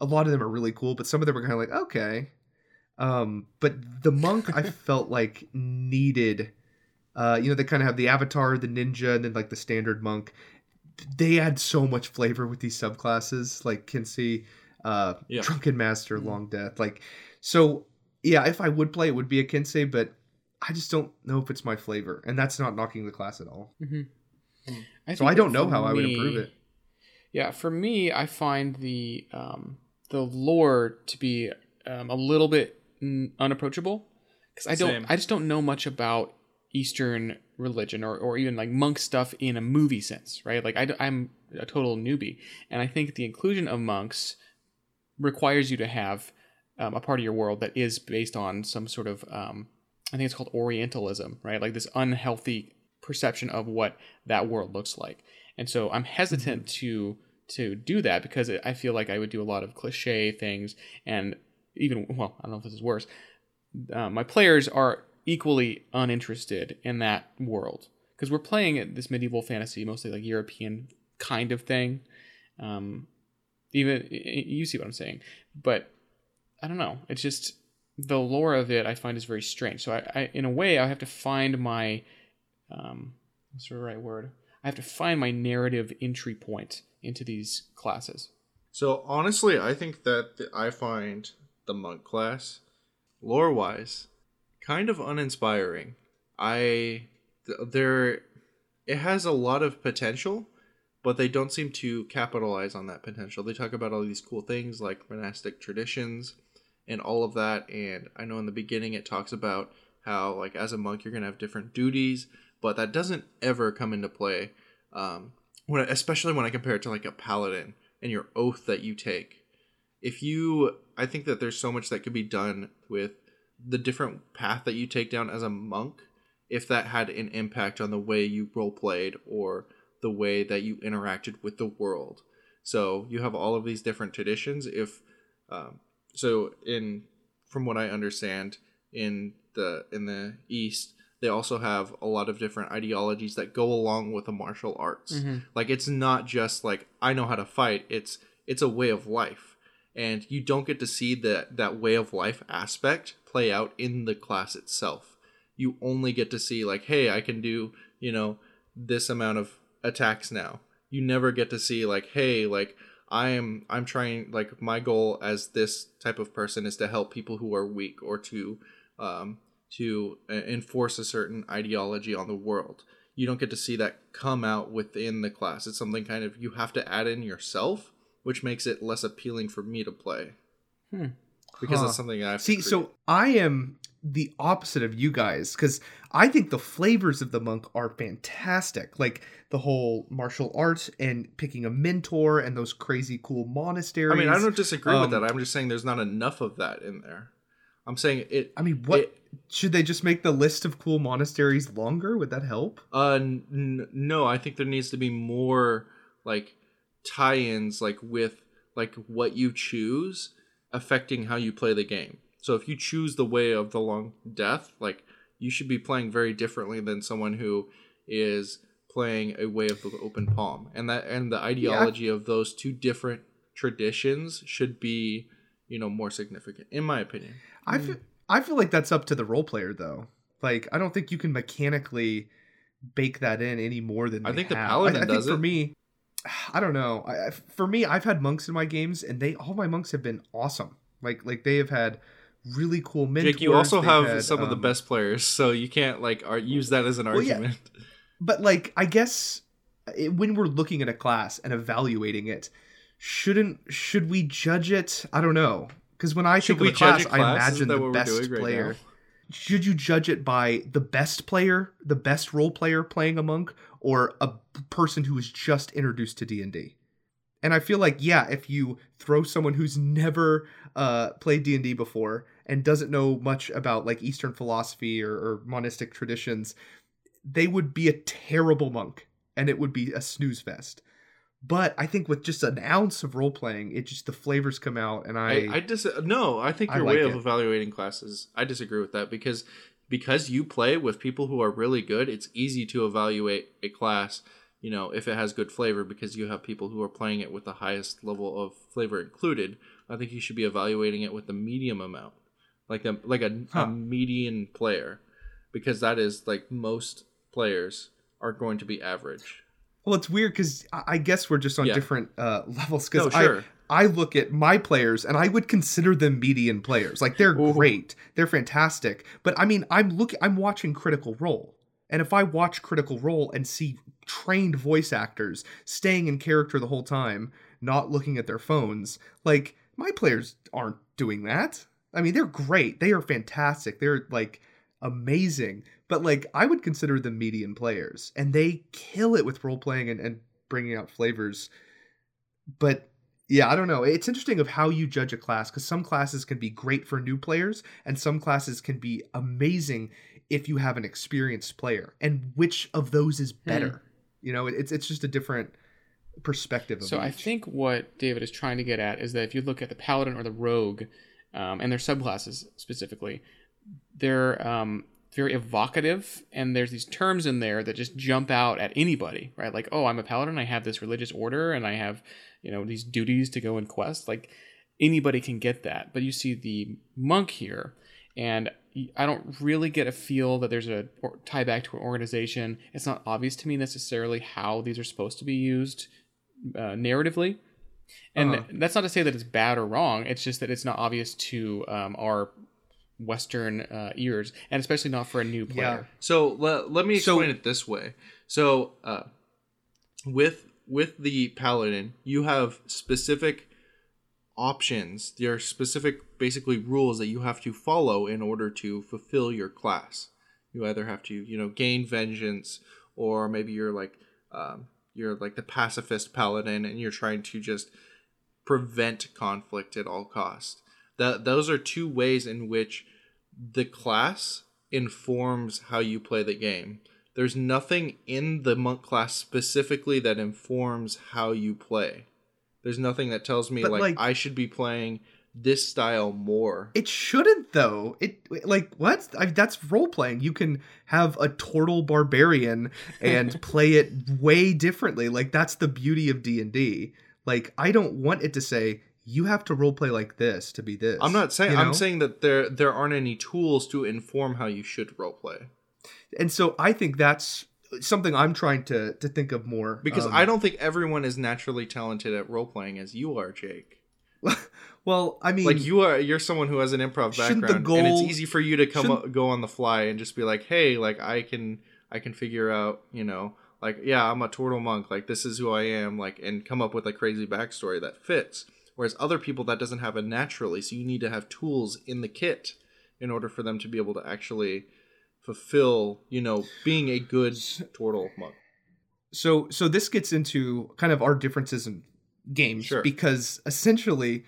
a lot of them are really cool but some of them are kind of like okay. Um but the monk i <laughs> felt like needed uh you know they kind of have the avatar the ninja and then like the standard monk. They add so much flavor with these subclasses like kinsey uh
Yeah.
drunken master
Mhm.
long death like so yeah if i would play it would be a kinsey but i just don't know if it's my flavor and that's not knocking the class at all
Mm-hmm.
Hmm.
I
so i don't know
for
how i would improve it
Yeah, for me, I find the um, the lore to be um, a little bit unapproachable because I don't,
Same.
I just don't know much about Eastern religion or, or even like monk stuff in a movie sense, right? Like I, am a total newbie, and I think the inclusion of monks requires you to have um, a part of your world that is based on some sort of, um, I think it's called Orientalism, right? Like this unhealthy perception of what that world looks like. And so I'm hesitant to to do that because I feel like I would do a lot of cliche things and even well, I don't know if this is worse. Uh, my players are equally uninterested in that world because we're playing this medieval fantasy, mostly like European kind of thing. Um, even you see what I'm saying, but I don't know. It's just the lore of it. I find is very strange. So I, I in a way, I have to find my um, what's the right word? I have to find my narrative entry point into these classes.
So honestly, I think that th- I find the monk class, lore wise, kind of uninspiring. I th- there, it has a lot of potential, but they don't seem to capitalize on that potential. They talk about all these cool things like monastic traditions and all of that. And I know in the beginning it talks about how like as a monk you're gonna have different duties, but that doesn't ever come into play. Um, when especially when I compare it to like a paladin and your oath that you take. If you, I think that there's so much that could be done with the different path that you take down as a monk. If that had an impact on the way you role played or the way that you interacted with the world. So you have all of these different traditions. If um, so, in from what I understand, in the in the East, they also have a lot of different ideologies that go along with the martial arts. Like it's not just like I know how to fight. It's it's a way of life, and you don't get to see that that way of life aspect play out in the class itself. You only get to see like, hey, I can do you know this amount of attacks now. You never get to see like, hey, like I am I'm trying like my goal as this type of person is to help people who are weak or to um to uh, enforce a certain ideology on the world. you don't get to see that come out within the class. It's something kind of you have to add in yourself, which makes it less appealing for me to play.
Hmm.
Because
Huh.
it's something I
See, so I am the opposite of you guys because I think the flavors of the monk are fantastic. Like the whole martial arts and picking a mentor and those crazy cool monasteries.
I mean, I don't disagree
Um,
with that. I'm just saying there's not enough of that in there. I'm saying it.
I mean, what
it-
should they just make the list of cool monasteries longer? Would that help?
Uh, n- no, I think there needs to be more like tie-ins, like with like what you choose affecting how you play the game. So if you choose the way of the long death, like you should be playing very differently than someone who is playing a way of the open palm, and that and the ideology of those two different traditions should be, you know, more significant, in my opinion.
I feel I feel like that's up to the role player though. Like I don't think you can mechanically bake that in any more than
I think the
have.
paladin
I, I
does
think for
it.
me, <sighs> I don't know. I- for me, I've had monks in my games, and they all my monks have been awesome. Like like they have had really cool mentors.
Jake, you also
they've
have
had,
some of the
um,
best players, so you can't like ar- use that as an
Well, yeah.
argument. <laughs>
but like i guess it, when we're looking at a class and evaluating it shouldn't should we judge it i don't know because when i
Should
think of a class,
a
i
class?
imagine the best
right
player should you judge it by the best player the best role player playing a monk or a person who is just introduced to d&d and i feel like yeah if you throw someone who's never uh, played d&d before and doesn't know much about like eastern philosophy or, or monastic traditions they would be a terrible monk and it would be a snooze fest but i think with just an ounce of role playing it just the flavors come out and i,
I, I dis no. I think
I
your
like
way of
it.
evaluating classes. I disagree with that because because you play with people who are really good. It's easy to evaluate a class. You know, if it has good flavor, because you have people who are playing it with the highest level of flavor included. I think you should be evaluating it with the medium amount, like a like a,
Huh.
a median player, because that is like most players are going to be average.
well it's weird because I, I guess we're just on
Yeah.
different uh <laughs> levels
No,
because
sure.
I, I look at my players and i would consider them median players like they're
Ooh.
great they're fantastic but i mean i'm looking i'm watching critical role and if i watch critical role and see trained voice actors staying in character the whole time not looking at their phones like my players aren't doing that i mean they're great. They are fantastic. They're like amazing. But like i would consider them median players and they kill it with role playing and, and bringing out flavors. But yeah i don't know. It's interesting of how you judge a class because some classes can be great for new players and some classes can be amazing if you have an experienced player and which of those is hmm. better? You know it's it's just a different perspective of
So I think what David is trying to get at is that if you look at the paladin or the rogue, um, and their subclasses specifically, they're um, very evocative, and there's these terms in there that just jump out at anybody, right? Like, oh, I'm a paladin, I have this religious order, and I have, you know, these duties to go and quest. Like, anybody can get that. But you see the monk here, and I don't really get a feel that there's a tie back to an organization. It's not obvious to me necessarily how these are supposed to be used uh, narratively. And
Uh-huh.
that's not to say that it's bad or wrong. It's just that it's not obvious to um, our Western uh, ears, and especially not for a new player.
So let, let me
So-
explain it this way. So uh, with with the paladin, you have specific options. There are specific, basically, rules that you have to follow in order to fulfill your class. You either have to, you know, gain vengeance, or maybe you're like, um, you're like the pacifist paladin, and you're trying to just prevent conflict at all costs. That those are two ways in which the class informs how you play the game. There's nothing in the monk class specifically that informs how you play. There's nothing that tells me like,
like-
I should be playing this style more.
It shouldn't though. It like what? I, that's role playing. You can have a turtle barbarian and <laughs> play it way differently. Like that's the beauty of D and D. Like I don't want it to say you have to role play like this to be this.
I'm not saying
you know?
I'm saying that there there aren't any tools to inform how you should role play.
and so I think that's something I'm trying to to think of more
Because
Um,
I don't think everyone is naturally talented at role playing as you are, Jake. <laughs>
well, I mean,
like you are you're someone who has an improv background
the
and it's easy for you to come up, go on the fly and just be like hey like i can I can figure out, you know, like yeah, I'm a turtle monk, like this is who I am, like and come up with a crazy backstory that fits. Whereas other people that doesn't happen naturally, so you need to have tools in the kit in order for them to be able to actually fulfill, you know, being a good turtle monk.
So so this gets into kind of our differences in games
Sure.
because essentially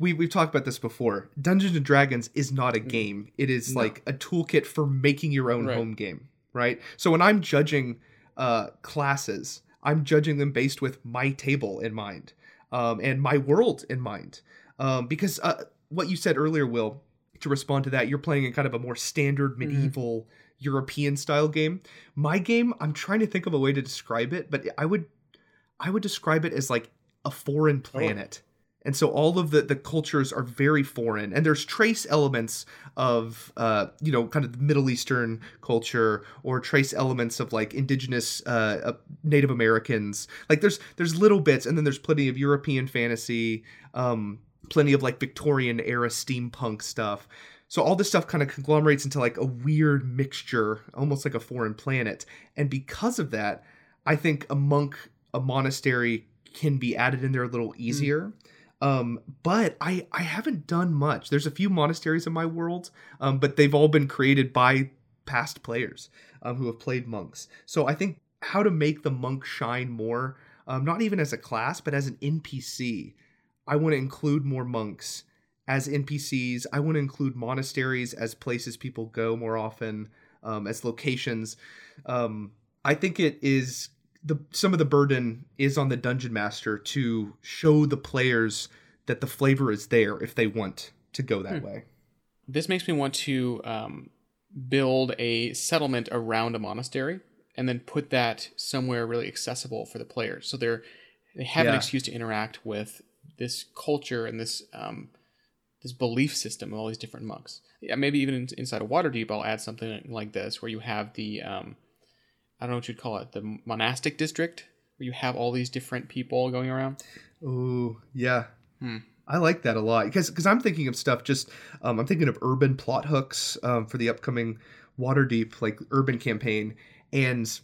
we we've talked about this before. Dungeons and Dragons is not a game. It is
Mm. No.
like a toolkit for making your own
Right.
home game, right? So when I'm judging uh classes, I'm judging them based with my table in mind um and my world in mind. Um because uh what you said earlier will to respond to that, you're playing in kind of a more standard medieval European style game. My game, I'm trying to think of a way to describe it, but I would I would describe it as like a foreign planet. And so all of the the cultures are very foreign and there's trace elements of uh you know kind of Middle Eastern culture or trace elements of like indigenous uh, uh Native Americans. Like there's there's little bits and then there's plenty of European fantasy um plenty of like Victorian era steampunk stuff. So all this stuff kind of conglomerates into like a weird mixture, almost like a foreign planet. And because of that, I think a monk, a monastery can be added in there a little easier. Um, but I I haven't done much. There's a few monasteries in my world, um, but they've all been created by past players um, who have played monks. So I think how to make the monk shine more, um, not even as a class, but as an NPC. I want to include more monks as NPCs. I want to include monasteries as places people go more often, um, as locations. Um, I think it is the some of the burden is on the dungeon master to show the players that the flavor is there if they want to go that
Hmm.
way.
This makes me want to um, build a settlement around a monastery and then put that somewhere really accessible for the players. So they're they have an excuse to interact with this culture and this um, this belief system of all these different monks. Yeah, maybe even in, inside of Waterdeep, I'll add something like this, where you have the um, I don't know what you'd call it, the monastic district, where you have all these different people going around.
Oh yeah,
Hmm.
I like that a lot because because I'm thinking of stuff just um, I'm thinking of urban plot hooks um, for the upcoming Waterdeep like urban campaign, and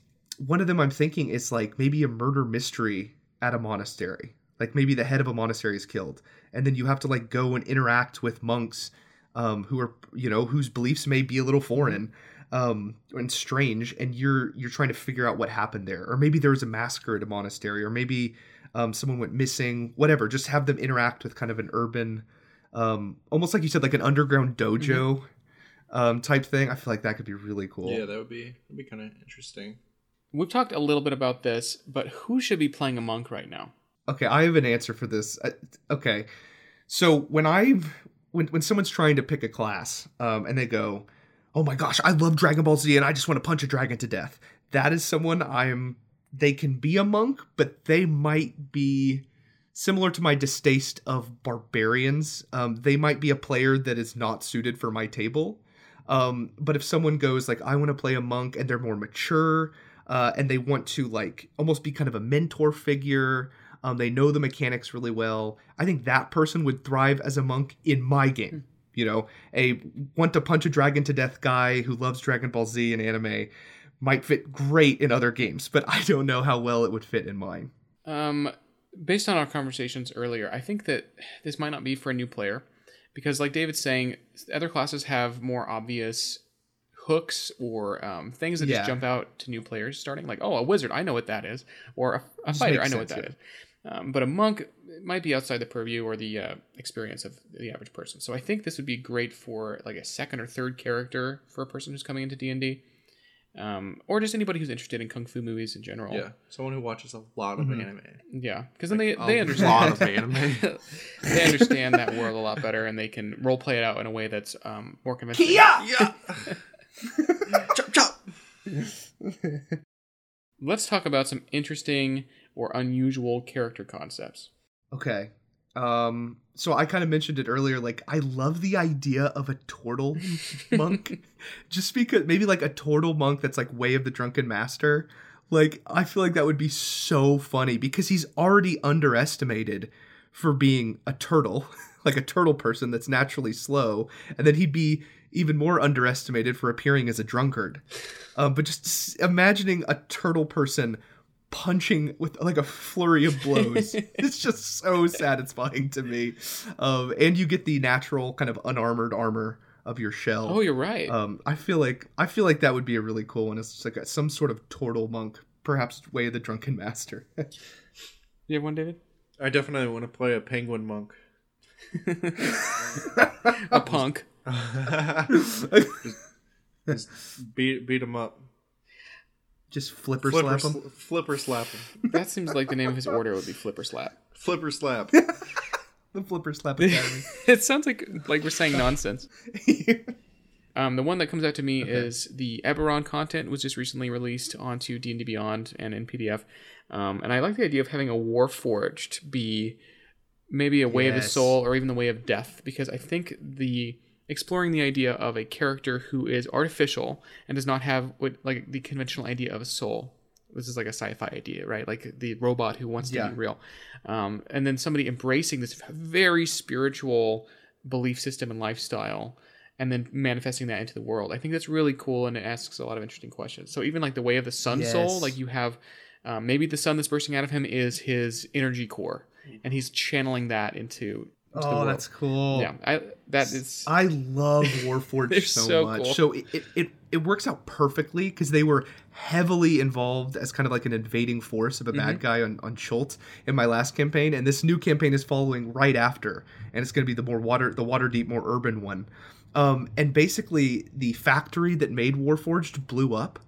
one of them I'm thinking is like maybe a murder mystery at a monastery. Like maybe the head of a monastery is killed, and then you have to like go and interact with monks um, who are you know whose beliefs may be a little foreign um, and strange, and you're you're trying to figure out what happened there, or maybe there was a massacre at a monastery, or maybe um, someone went missing, whatever. Just have them interact with kind of an urban, um, almost like you said, like an underground dojo um, type thing. I feel like that could be really cool.
Yeah, that would be that'd be kind of interesting.
We've talked a little bit about this, but who should be playing a monk right now?
Okay, I have an answer for this. Uh, okay, so when I when when someone's trying to pick a class, um, and they go, "Oh my gosh, I love Dragon Ball Z, and I just want to punch a dragon to death," that is someone I'm. They can be a monk, but they might be similar to my distaste of barbarians. Um, they might be a player that is not suited for my table. Um, but if someone goes like, I want to play a monk, and they're more mature, uh, and they want to like almost be kind of a mentor figure. Um, they know the mechanics really well. I think that person would thrive as a monk in my game. You know, a want to punch a dragon to death guy who loves Dragon Ball Z and anime might fit great in other games, but I don't know how well it would fit in mine.
Um, based on our conversations earlier, I think that this might not be for a new player because, like David's saying, other classes have more obvious hooks or um, things that
Yeah.
just jump out to new players starting. Like, oh, a wizard, I know what that is, or a, a fighter, I know what
sense,
that is. Um, but a monk might be outside the purview or the uh, experience of the average person. So I think this would be great for like a second or third character for a person who's coming into D and D. Um, or just anybody who's interested in kung fu movies in general.
Yeah, someone who watches a lot of
Mhm.
anime.
Yeah, because then they
Like,
they
a
understand
lot of <laughs> anime. <laughs>
they understand that world a lot better, and they can role play it out in a way that's um, more convincing.
Yeah. <laughs> chop chop.
Let's talk about some interesting or unusual character concepts.
Okay. Um so I kind of mentioned it earlier like I love the idea of a turtle <laughs> monk just because maybe like a turtle monk that's like way of the drunken master. Like I feel like that would be so funny because he's already underestimated for being a turtle. <laughs> like a turtle person that's naturally slow, and then he'd be even more underestimated for appearing as a drunkard. Um, but just imagining a turtle person punching with like a flurry of blows <laughs> it's just so satisfying to me um, and you get the natural kind of unarmored armor of your shell
Oh, you're right.
um, I feel like I feel like that would be a really cool one. It's just like a, some sort of turtle monk, perhaps Way of the Drunken Master. <laughs>
you have one, David?
I definitely want to play a penguin monk. <laughs>
A punk.
Just beat beat him up.
Just flipper,
Flipper
slap him.
sl- flipper slap him. <laughs>
That seems like the name of his order would be Flipper Slap.
Flipper slap. <laughs>
The flipper slap academy. <laughs>
it sounds like like we're saying nonsense. Um, the one that comes out to me is the Eberron content was just recently released onto D and D Beyond and in PDF, um, and I like the idea of having a Warforged be maybe a way of the soul or even the way of death, because I think the exploring the idea of a character who is artificial and does not have what like the conventional idea of a soul. This is like a sci-fi idea, right? Like the robot who wants to
Yeah.
be real, um, and then somebody embracing this very spiritual belief system and lifestyle and then manifesting that into the world. I think that's really cool and it asks a lot of interesting questions. So even like the way of the sun soul, like you have um, maybe the sun that's bursting out of him is his energy core, and he's channeling that into. Into the
oh,
world.
that's cool.
Yeah, I that is. <laughs>
I love <laughs>
They're
Warforged so,
so
much.
cool.
So it, it, it, it works out perfectly because they were heavily involved as kind of like an invading force of a
Mm-hmm.
bad guy on, on Schultz in my last campaign. And this new campaign is following right after. And it's going to be the more water, the Waterdeep, more urban one. Um, and basically, the factory that made Warforged blew up.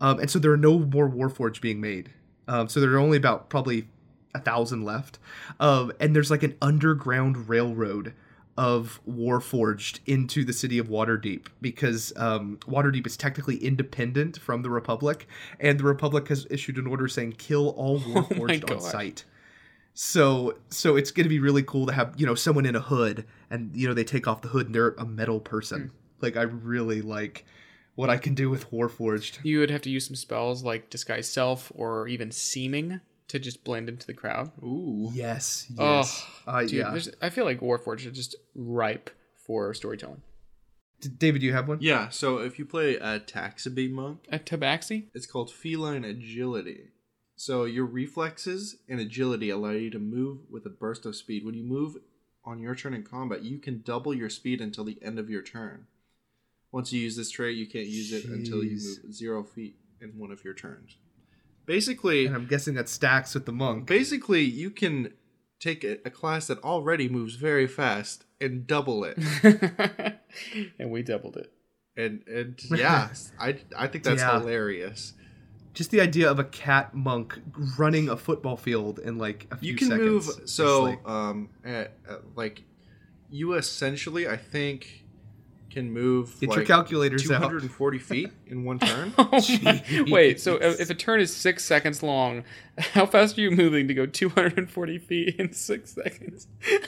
Um, and so there are no more Warforged being made. Um, so there are only about probably a thousand left. Um, and there's like an underground railroad of Warforged into the city of Waterdeep because um, Waterdeep is technically independent from the Republic, and the Republic has issued an order saying kill all <laughs> Warforged on
gosh.
sight. So, so it's going to be really cool to have you know someone in a hood, and you know they take off the hood and they're a metal person. Like I really like what I can do with Warforged.
you would have to use some spells like disguise self or even seeming to just blend into the crowd.
Ooh.
Yes,
Oh,
yes, uh,
Dude,
yeah.
I feel like Warforged are just ripe for storytelling.
D- David, do you have one?
Yeah, so if you play a Taxaby monk,
A Tabaxi?
it's called feline agility. So your reflexes and agility allow you to move with a burst of speed. When you move on your turn in combat, you can double your speed until the end of your turn. Once you use this trait, you can't use it until you move zero feet in one of your turns. Basically,
And I'm guessing that stacks with the monk.
basically, you can take a, a class that already moves very fast and double it. <laughs>
and we doubled it.
and and yeah, <laughs> I I think that's
Yeah.
hilarious.
Just the idea of a cat monk running a football field in like a few
You can
seconds.
move so
like-
um at, at, like you essentially I think can move
get
like
your calculators out.
240 feet in one turn. <laughs>
Oh <laughs> Wait, so if if a turn is six seconds long, <laughs> how fast are you moving to go 240 feet in six seconds?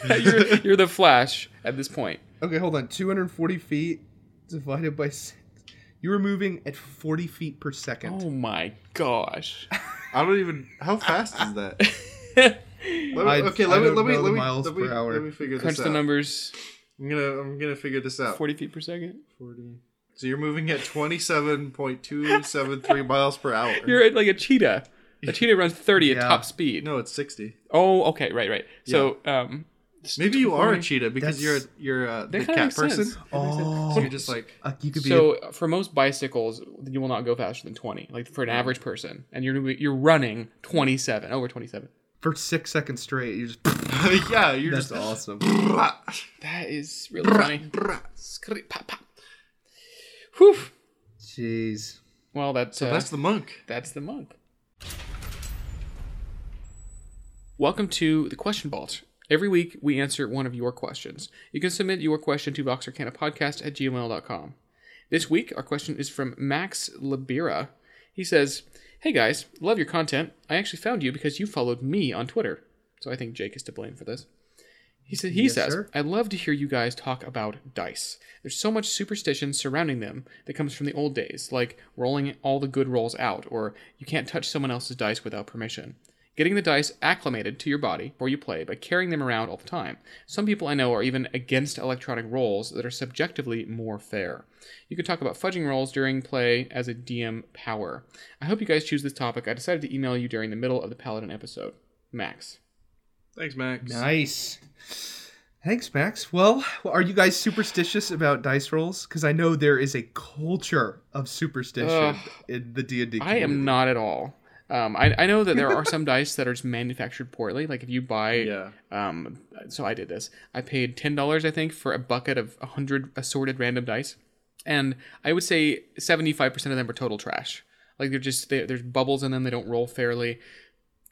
you're, you're the Flash at this point.
Okay, hold on. 240 feet divided by six. You were moving at 40 feet per second.
Oh my gosh.
I don't even how fast is that? Let me, okay, let me
don't
let me let me let me,
per hour.
let me figure
Crunch
this
the numbers.
I'm gonna I'm gonna figure this out.
40 feet per second.
40. So you're moving at 27.273 <laughs> miles per hour.
You're at like a cheetah. A cheetah runs 30 at <laughs> top speed.
no, it's 60.
Oh, okay, right, right. So, um,
Maybe you are a cheetah because
That's-
you're you're uh,
That
the cat person.
sense.
Oh,
So you're just like
uh, you could be.
So for most bicycles, you will not go faster than 20. Like for an average person, and you're you're running 27 over 27.
for six seconds straight, you just. <laughs> <laughs>
yeah, you're
That's
just
awesome. <laughs>
That is really funny. Scree- pop, pop. Whew.
Jeez.
Well, that's
So
uh,
that's the monk.
that's the monk. Welcome to the question vault. Every week we answer one of your questions. You can submit your question to voxarcanapodcast at gmail.com. This week our question is from Max Libera. He says, Hey guys, love your content. I actually found you because you followed me on Twitter. So I think Jake is to blame for this. He said he
Yes,
says,
sir.
I'd love to hear you guys talk about dice. There's so much superstition surrounding them that comes from the old days, like rolling all the good rolls out, or you can't touch someone else's dice without permission. getting the dice acclimated to your body before you play by carrying them around all the time. Some people I know are even against electronic rolls that are subjectively more fair. You could talk about fudging rolls during play as a DM power. I hope you guys choose this topic. I decided to email you during the middle of the Paladin episode. Max.
Thanks, Max.
Nice. Thanks, Max. Well, are you guys superstitious about dice rolls? Because I know there is a culture of superstition
Ugh.
in the D and D.
I am not at all. Um, I, I know that there are some <laughs> dice that are just manufactured poorly. Like if you buy,
Yeah.
um, so I did this. I paid ten dollars, I think, for a bucket of hundred assorted random dice, and I would say seventy five percent of them are total trash. Like they're just they, there's bubbles in them. They don't roll fairly,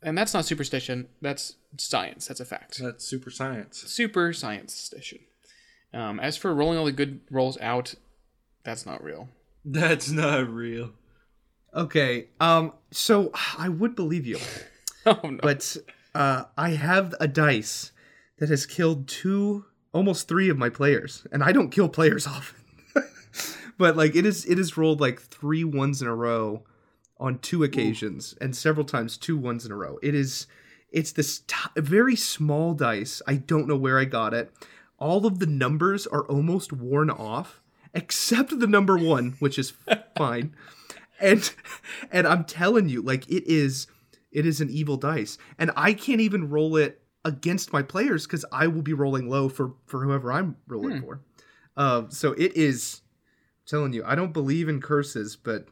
and that's not superstition. That's science. That's a fact.
That's super science.
Super science station. Um, as for rolling all the good rolls out, that's not real.
That's not real.
Okay. Um. So I would believe you, <laughs>
Oh no.
but uh, I have a dice that has killed two, almost three of my players, and I don't kill players <laughs> often. but like it is, it is rolled like three ones in a row on two occasions, and several times two ones in a row. It is, it's this t- very small dice. I don't know where I got it. All of the numbers are almost worn off, except the number one, which is fine. And and I'm telling you, like it is, it is an evil dice, and I can't even roll it against my players because I will be rolling low for for whoever I'm rolling
Hmm.
for. Um, so it is. I'm telling you, I don't believe in curses, but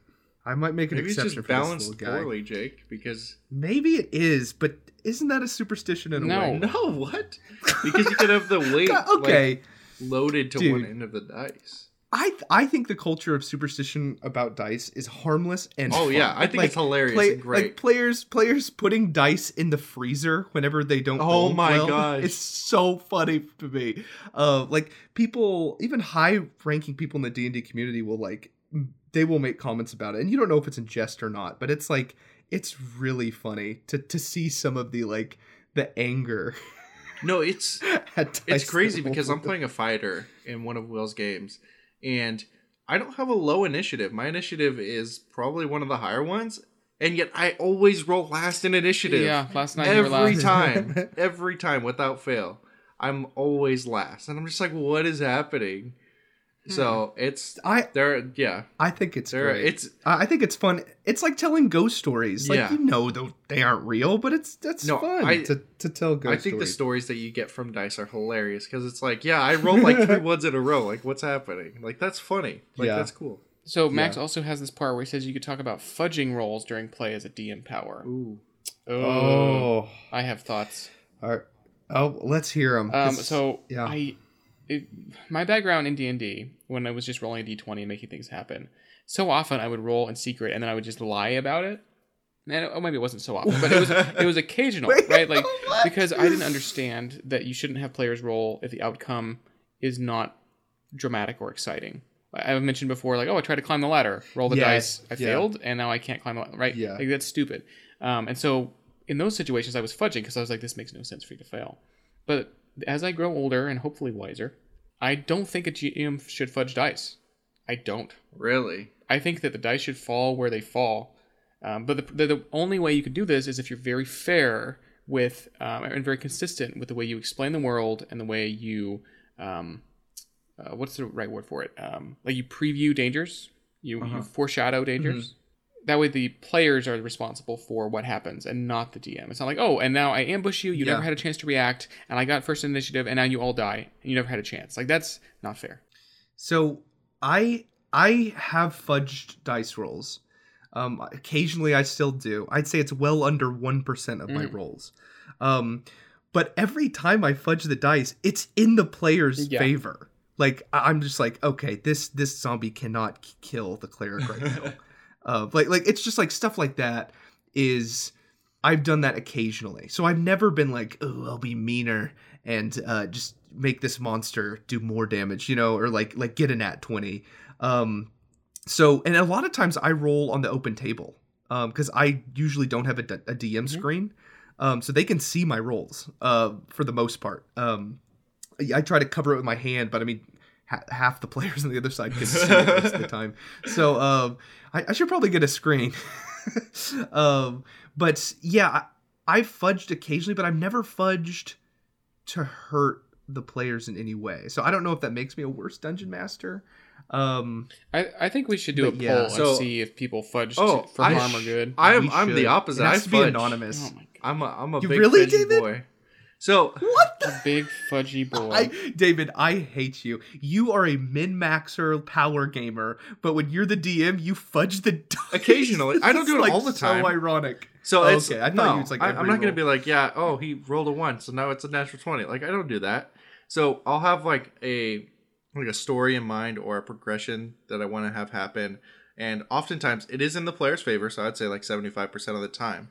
I might make an
Maybe it's
exception
just
for this
balanced
little guy.
poorly, Jake. Because
Maybe it is, but isn't that a superstition in a way?
no, <laughs> what? Because you could have the weight <laughs>
okay.
like, loaded to
Dude.
one end of the dice.
I I think the culture of superstition about dice is harmless and
Oh
fun.
yeah, I think
Like,
it's hilarious
play-
and great.
Like players players putting dice in the freezer whenever they don't.
Oh
roll
my
well,
gosh.
it's so funny to me. Uh, like people, even high ranking people in the D and D community will like they will make comments about it, and you don't know if it's in jest or not, but it's like it's really funny to to see some of the like the anger.
no, it's <laughs> it's crazy because. I'm playing a fighter in one of Will's games, and I don't have a low initiative. My initiative is probably one of the higher ones, and yet I always roll last in initiative.
yeah, last night you were
every
last.
time, <laughs> every time without fail. I'm always last, and I'm just like, what is happening? So it's
I
there. Yeah,
I think it's
there.
great.
It's
I I think it's fun. It's like telling ghost stories. Like
Yeah.
you know though they aren't real, but it's that's
No,
fun
I-
to, to tell ghost
I think the
stories.
stories that you get from dice are hilarious because it's like, yeah, I rolled like three <laughs> ones in a row. Like, what's happening? Like, that's funny. Like,
Yeah.
that's cool.
So Max
Yeah.
also has this part where he says you could talk about fudging rolls during play as a DM power.
Ooh.
Oh,
oh,
I have thoughts.
all right. oh, let's hear them.
Um, so
yeah.
I, it, my background in D and D when I was just rolling a D twenty and making things happen. So often I would roll in secret and then I would just lie about it. And oh, maybe it wasn't so often, but it was <laughs> it was occasional, right? Like <laughs> because I didn't understand that you shouldn't have players roll if the outcome is not dramatic or exciting. I've mentioned before, like, oh, I tried to climb the ladder, roll the
Yeah,
dice, I
yeah.
failed, and now I can't climb the ladder, right?
Yeah.
Like, that's stupid. Um, and so in those situations, I was fudging because I was like, this makes no sense for you to fail. But as I grow older and hopefully wiser, I don't think a GM should fudge dice. I don't.
Really?
I think that the dice should fall where they fall. Um, but the, the, the only way you could do this is if you're very fair with um, and very consistent with the way you explain the world and the way you um, uh, what's the right word for it? Um, like you preview dangers, you,
Uh-huh.
you foreshadow dangers. That way, the players are responsible for what happens, and not the DM. It's not like, oh, and now I ambush you. You
Yeah.
never had a chance to react, and I got first initiative, and now you all die, and you never had a chance. Like that's not fair.
So I I have fudged dice rolls. Um, occasionally I still do. I'd say it's well under one percent of my
Mm.
rolls. Um, but every time I fudge the dice, it's in the player's
Yeah.
favor. Like I'm just like, okay, this this zombie cannot k- kill the cleric right now. <laughs> uh, like like it's just like stuff like that is I've done that occasionally. So I've never been like, oh, I'll be meaner and uh, just make this monster do more damage, you know, or like like get an at twenty. Um, so and a lot of times I roll on the open table because I usually don't have a DM screen, um, so they can see my rolls uh, for the most part. Um, I try to cover it with my hand, but I mean. Ha- Half the players on the other side can see it most of the <laughs> time, so um, I, I should probably get a screen. <laughs> um, but yeah, I, I've fudged occasionally, but I've never fudged to hurt the players in any way. So I don't know if that makes me a worse dungeon master. Um,
I, I think we should do a
But
poll
yeah,
and
so-
see if people fudged
Oh,
for
I
harm
sh-
or good.
I am I'm the opposite.
It has
I
to be anonymous.
oh
I'm a I'm a
You
big
really,
fudgy
David?
boy. So
what the
a big fudgy <laughs> boy.
I, David, I hate you. You are a min maxer power gamer, but when you're the DM, you fudge the <laughs> dice.
Occasionally. I don't do
is,
it all the time.
So ironic.
So
Oh,
it's
okay. I thought
no,
you was like
I,
every
I'm not gonna be like, yeah, oh, he rolled a one, so now it's a natural twenty. Like I don't do that. So I'll have like a like a story in mind or a progression that I want to have happen, and oftentimes it is in the player's favor. So I'd say like seventy five percent of the time.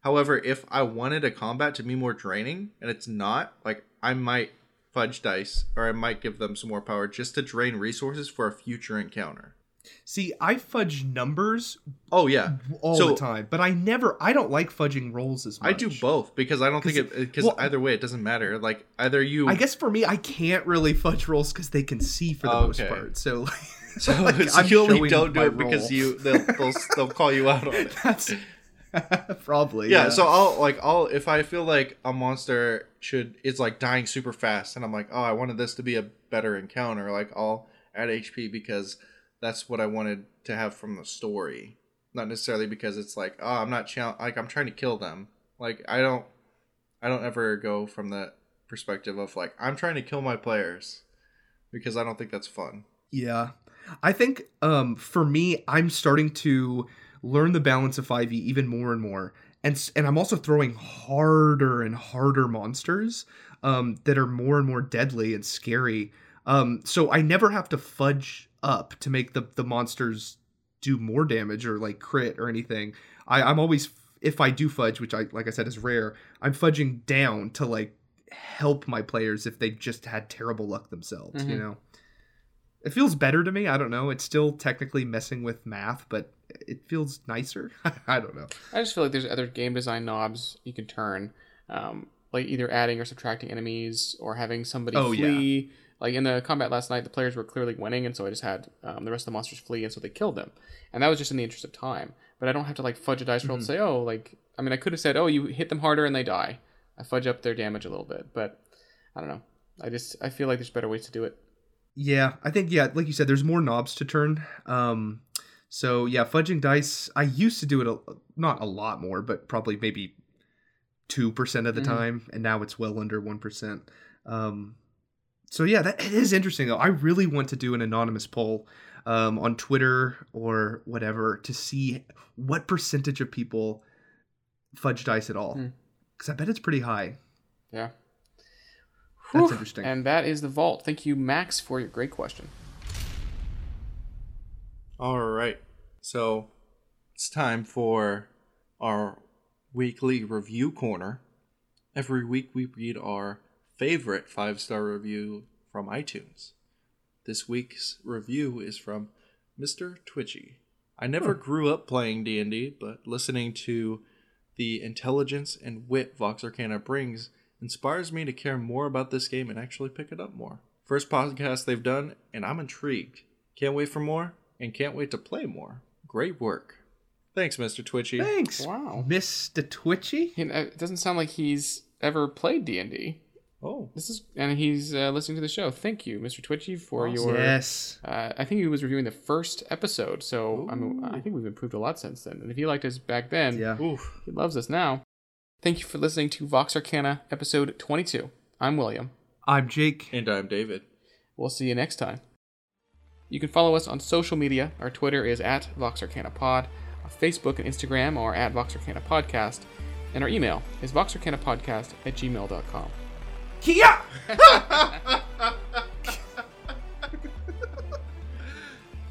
However, if I wanted a combat to be more draining and it's not, like I might fudge dice or I might give them some more power just to drain resources for a future encounter.
See, I fudge numbers
Oh yeah,
all
So-
the time, but I never. I don't like fudging rolls as much.
I do both because I don't think it because
well-
either way it doesn't matter. Like either you
I guess for me, I can't really fudge rolls because they can see for the most part. So, <laughs> like,
So,
like,
so you only don't do it because you they'll, they'll they'll call you out on it. <laughs>
That's <laughs> probably
Yeah, so I'll like I'll if I feel like a monster should is like dying super fast and I'm like, oh, I wanted this to be a better encounter, like I'll add HP because that's what I wanted to have from the story, not necessarily because it's like, oh, I'm not chal- like I'm trying to kill them. Like I don't, I don't ever go from the perspective of like I'm trying to kill my players because I don't think that's fun.
Yeah. I think um for me I'm starting to learn the balance of 5e even more and more. And and I'm also throwing harder and harder monsters um that are more and more deadly and scary. Um so I never have to fudge up to make the the monsters do more damage or like crit or anything. I I'm always if I do fudge, which I like I said is rare, I'm fudging down to like help my players if they just had terrible luck themselves, you
Mhm.
know. It feels better to me. I don't know. It's still technically messing with math, but it feels nicer. <laughs> I don't know.
I just feel like there's other game design knobs you can turn, um, like either adding or subtracting enemies or having somebody
Oh,
flee. Like in the combat last night, the players were clearly winning, and so I just had um, the rest of the monsters flee, and so they killed them, and that was just in the interest of time. But I don't have to like fudge a dice roll and
Mm-hmm.
say, oh, like I mean, I could have said, oh, you hit them harder and they die. I fudge up their damage a little bit, but I don't know. I just I feel like there's better ways to do it.
Yeah, I think yeah, like you said, there's more knobs to turn. Um, so yeah, fudging dice. I used to do it a, not a lot more, but probably maybe two percent of the
Mhm.
time, and now it's well under one percent. Um, so yeah, that it is interesting though. I really want to do an anonymous poll um, on Twitter or whatever to see what percentage of people fudge dice at all,
Hmm.
because I bet it's pretty high.
Yeah.
That's
Whew.
interesting.
And that is the vault. Thank you, Max, for your great question.
All right. So it's time for our weekly review corner. Every week we read our favorite five star review from iTunes. This week's review is from Mr. Twitchy. I never grew up playing D&D, but listening to the intelligence and wit Vox Arcana brings inspires me to care more about this game and actually pick it up more. First podcast they've done, and I'm intrigued. Can't wait for more, and can't wait to play more. Great work. Thanks, Mr. Twitchy.
Thanks,
Wow.
Mr. Twitchy.
He- uh, It doesn't sound like he's ever played D and D.
Oh,
This is, and he's uh, listening to the show. Thank you, Mr. Twitchy, for
Awesome.
your.
Yes.
Uh, I think he was reviewing the first episode, so I mean, I think we've improved a lot since then. And if he liked us back then,
Yeah.
oof.
he loves us now. Thank you for listening to Vox Arcana episode 22. I'm William.
I'm Jake.
And I'm David.
We'll see you next time. You can follow us on social media. Our Twitter is at VoxArcanaPod. Our Facebook and Instagram are at VoxArcanaPodcast. And our email is VoxArcanaPodcast at gmail.com.
Kia! <laughs>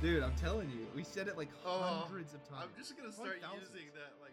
Dude, I'm telling you, we said it like
Oh,
hundreds of times.
I'm just gonna start using that like